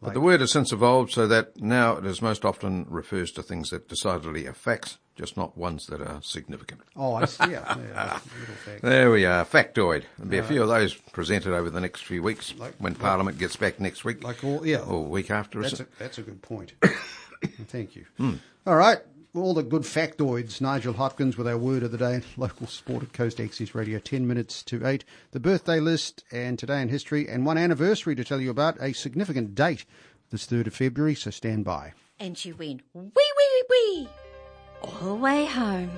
But Like- the word has since evolved so that now it is most often refers to things that decidedly are facts, just not ones that are significant. Oh, I see. Yeah, yeah. There we are, factoid. There'll be a few of those presented over the next few weeks when like- Parliament gets back next week. Like all, yeah. Or week after, That's a, that's a good point. Thank you. Hmm. All right. All the good factoids. Nigel Hopkins with our word of the day. Local sport at Coast Access Radio. 10 minutes to 8. The birthday list and today in history. And one anniversary to tell you about. A significant date. This 3rd of February. So stand by. And you went wee wee wee wee all the way home.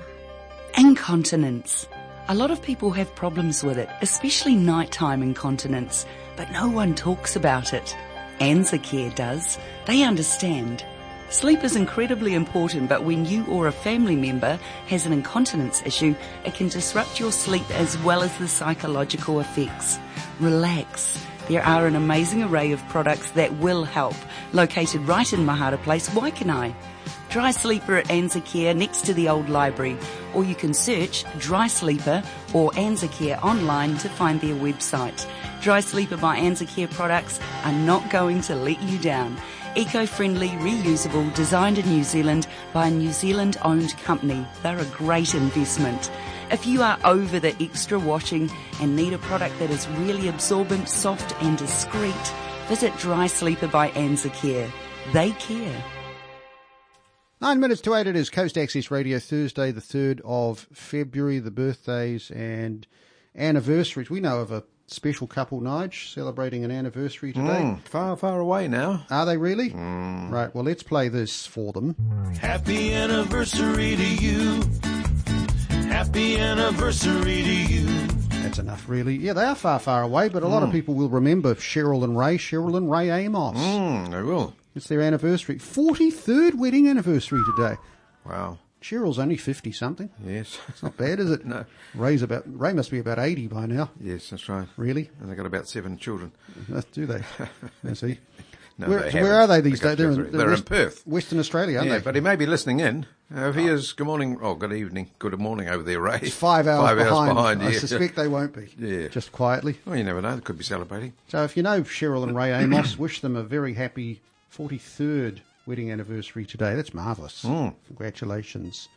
Incontinence. A lot of people have problems with it, especially nighttime incontinence, but no one talks about it. Anza Care does. They understand. Sleep is incredibly important, but when you or a family member has an incontinence issue, it can disrupt your sleep as well as the psychological effects. Relax. There are an amazing array of products that will help. Located right in Mahara Place, Waikanae. Dry Sleeper at Anza Care next to the old library, or you can search Dry Sleeper or Anza Care online to find their website. Dry Sleeper by Anza Care products are not going to let you down. Eco-friendly, reusable, designed in New Zealand by a New Zealand owned company. They're a great investment. If you are over the extra washing and need a product that is really absorbent, soft and discreet, visit Dry Sleeper by Anza Care. They care. Nine minutes to eight, it is Coast Access Radio, Thursday, the 3rd of February, the birthdays and anniversaries. We know of a special couple, Nige, celebrating an anniversary today. Mm, far, far away now. Are they really? Right, well, let's play this for them. Happy anniversary to you. Happy anniversary to you. That's enough, really. Yeah, they are far, far away, but a lot of Mm. people will remember Cheryl and Ray, Cheryl and Ray Amos. Mm, they will. It's their anniversary. 43rd wedding anniversary today. Wow. Cheryl's only 50 something. Yes. It's not bad, is it? No. Ray's about, Ray must be about 80 by now. Yes, that's right. Really? And they've got about seven children. Do they? I see. No, where, so where are they these days? They're, in. They're in Perth. Western Australia, aren't yeah, they? but he may be listening in. Uh, if he is, good morning. Oh, good evening. Good morning over there, Ray. It's five hours Five behind. hours behind. I yeah. suspect they won't be. Yeah. Just quietly. Well, you never know. They could be celebrating. So if you know Cheryl and Ray Amos, wish them a very happy 43rd wedding anniversary today. That's marvellous. Mm. Congratulations.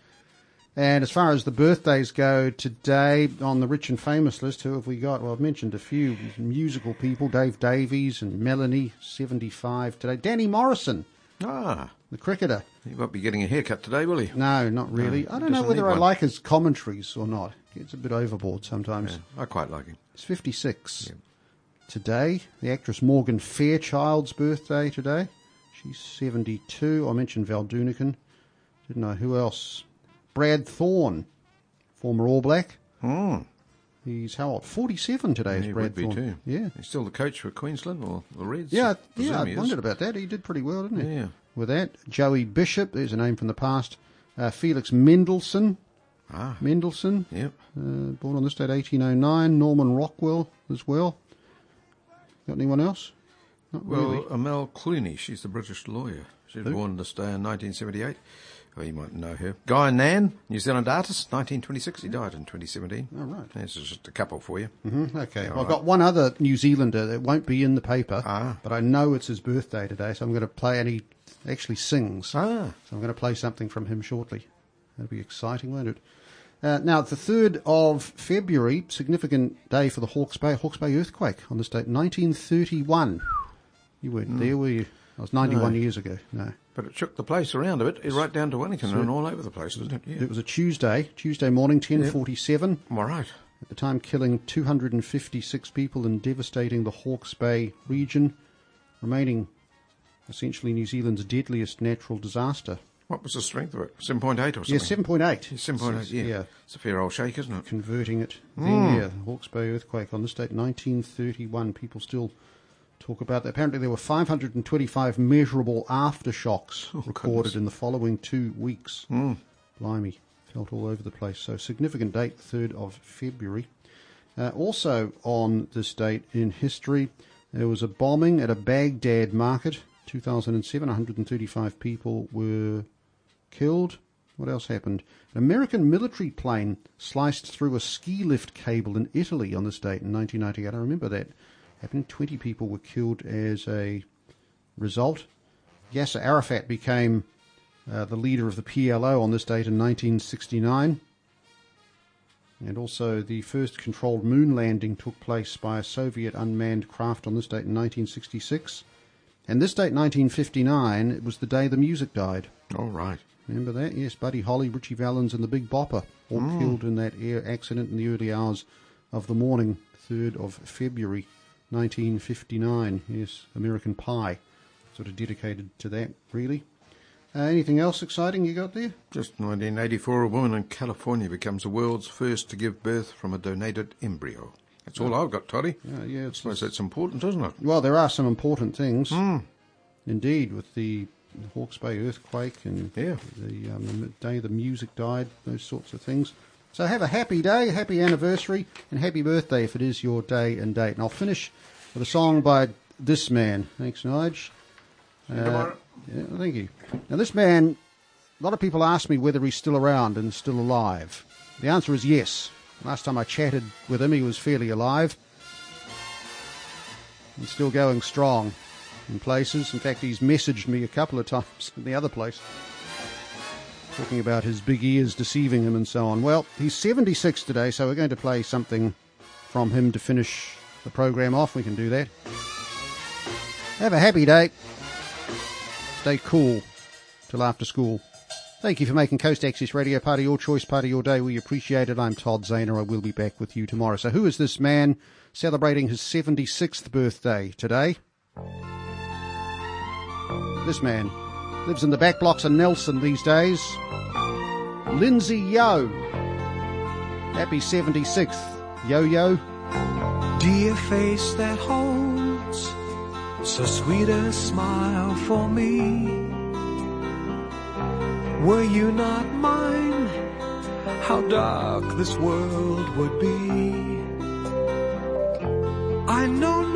And as far as the birthdays go today, on the rich and famous list, who have we got? Well, I've mentioned a few musical people Dave Davies and Melanie, 75 today. Danny Morrison, Ah, the cricketer. he won't be getting a haircut today, will he? No, not really. No, I don't know whether I like his commentaries or not. Gets a bit overboard sometimes. I quite like him. It's 56. Today, the actress Morgan Fairchild's birthday today. She's 72. I mentioned Val Doonican. Didn't know who else. Brad Thorne, former All Black. Mm. He's how old? 47 today is Brad Thorne. too. Yeah. He's still the coach for Queensland or the Reds. Yeah, I yeah, I wondered about that. He did pretty well, didn't he? Yeah. With that, Joey Bishop, there's a name from the past. Uh, Felix Mendelssohn. Ah. Mendelssohn. Yep. Uh, born on this date, 1809. Norman Rockwell as well. Got anyone else? Not Well, really. Amal Clooney, she's the British lawyer. She was Who? born this day in 1978. Oh, you might know her. Guy Ngan, New Zealand artist, 1926. He died in 2017. Oh, right. This is just a couple for you. hmm Okay. Well, I've got one other New Zealander that won't be in the paper, Ah. but I know it's his birthday today, so I'm going to play, and he actually sings. Ah. So I'm going to play something from him shortly. That'll be exciting, won't it? Uh, now, the 3rd of February, significant day for the Hawke's Bay, Hawke's Bay earthquake on this date, 1931. You weren't Mm. there, were you? That was 91 No. year ago. No. But it shook the place around a bit, It's right down to Wellington So- and all over the place, didn't it? Yeah. It was a Tuesday, Tuesday morning, 1047. All right. At the time, killing 256 people and devastating the Hawke's Bay region, remaining essentially New Zealand's deadliest natural disaster. What was the strength of it? 7.8 or something? Yeah, 7.8. 7.8, yeah. Yeah. It's a fair old shake, isn't it? Converting it. Mm. Then, yeah, the Hawke's Bay earthquake on this date, 1931. People still talk about that. Apparently, there were 525 measurable aftershocks Oh, recorded goodness. in the following two weeks. Mm. Blimey, felt all over the place. So, significant date, 3rd of February. Uh, also on this date in history, there was a bombing at a Baghdad market. 2007, 135 people were killed. What else happened? An American military plane sliced through a ski lift cable in Italy on this date in 1998. I remember that happening. 20 people were killed as a result. Yasser Arafat became uh, the leader of the PLO on this date in 1969. And also, the first controlled moon landing took place by a Soviet unmanned craft on this date in 1966. And this date, 1959, it was the day the music died. All right. Remember that? Yes, Buddy Holly, Ritchie Valens, and the Big Bopper all Mm. killed in that air accident in the early hours of the morning, 3rd of February, 1959. Yes, American Pie, sort of dedicated to that, really. Uh, anything else exciting you got there? Just 1984, a woman in California becomes the world's first to give birth from a donated embryo. That's all I've got, Toddy. Yeah, yeah. I suppose that's important, isn't it? Well, there are some important things, Hmm. indeed, with the Hawke's Bay earthquake and Yeah. the, um, the day the music died, those sorts of things. So have a happy day, happy anniversary, and happy birthday if it is your day and date. And I'll finish with a song by this man. Thanks, Nige. tomorrow. Uh, yeah, thank you. Now, this man, a lot of people ask me whether he's still around and still alive. The answer is yes. Last time I chatted with him, he was fairly alive and still going strong in places. In fact, he's messaged me a couple of times in the other place, talking about his big ears deceiving him and so on. Well, he's 76 today, so we're going to play something from him to finish the program off. We can do that. Have a happy day. Stay cool till after school. Thank you for making Coast Access Radio part of your choice, part of your day. We appreciate it. I'm Todd Zaner. I will be back with you tomorrow. So who is this man celebrating his 76th birthday today? This man lives in the back blocks of Nelson these days. Lindsay Yeo. Happy 76th, Yo-Yo. Dear face that holds so sweet a smile for me. Were you not mine, how dark this world would be. I know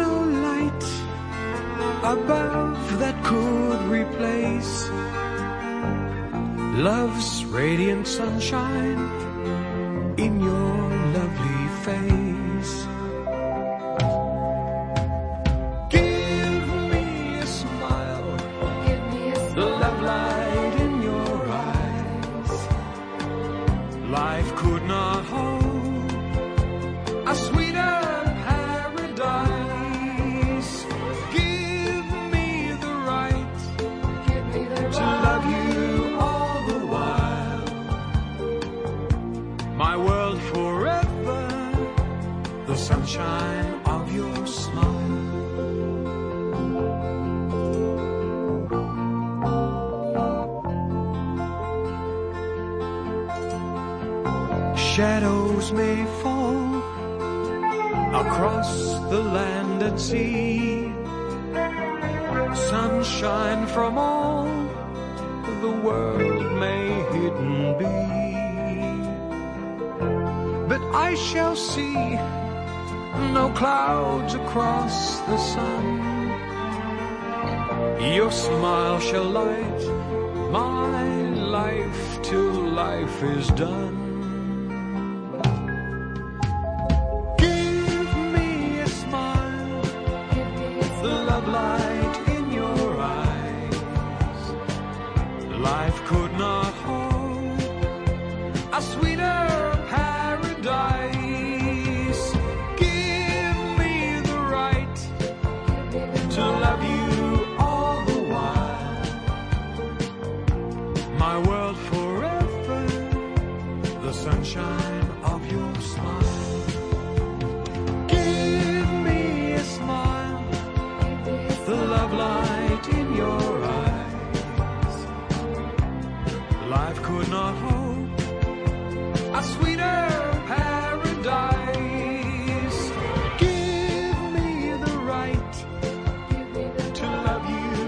above that could replace love's radiant sunshine in your lovely face. May fall across the land and sea. Sunshine from all the world may hidden be. But I shall see no clouds across the sun. Your smile shall light my life till life is done.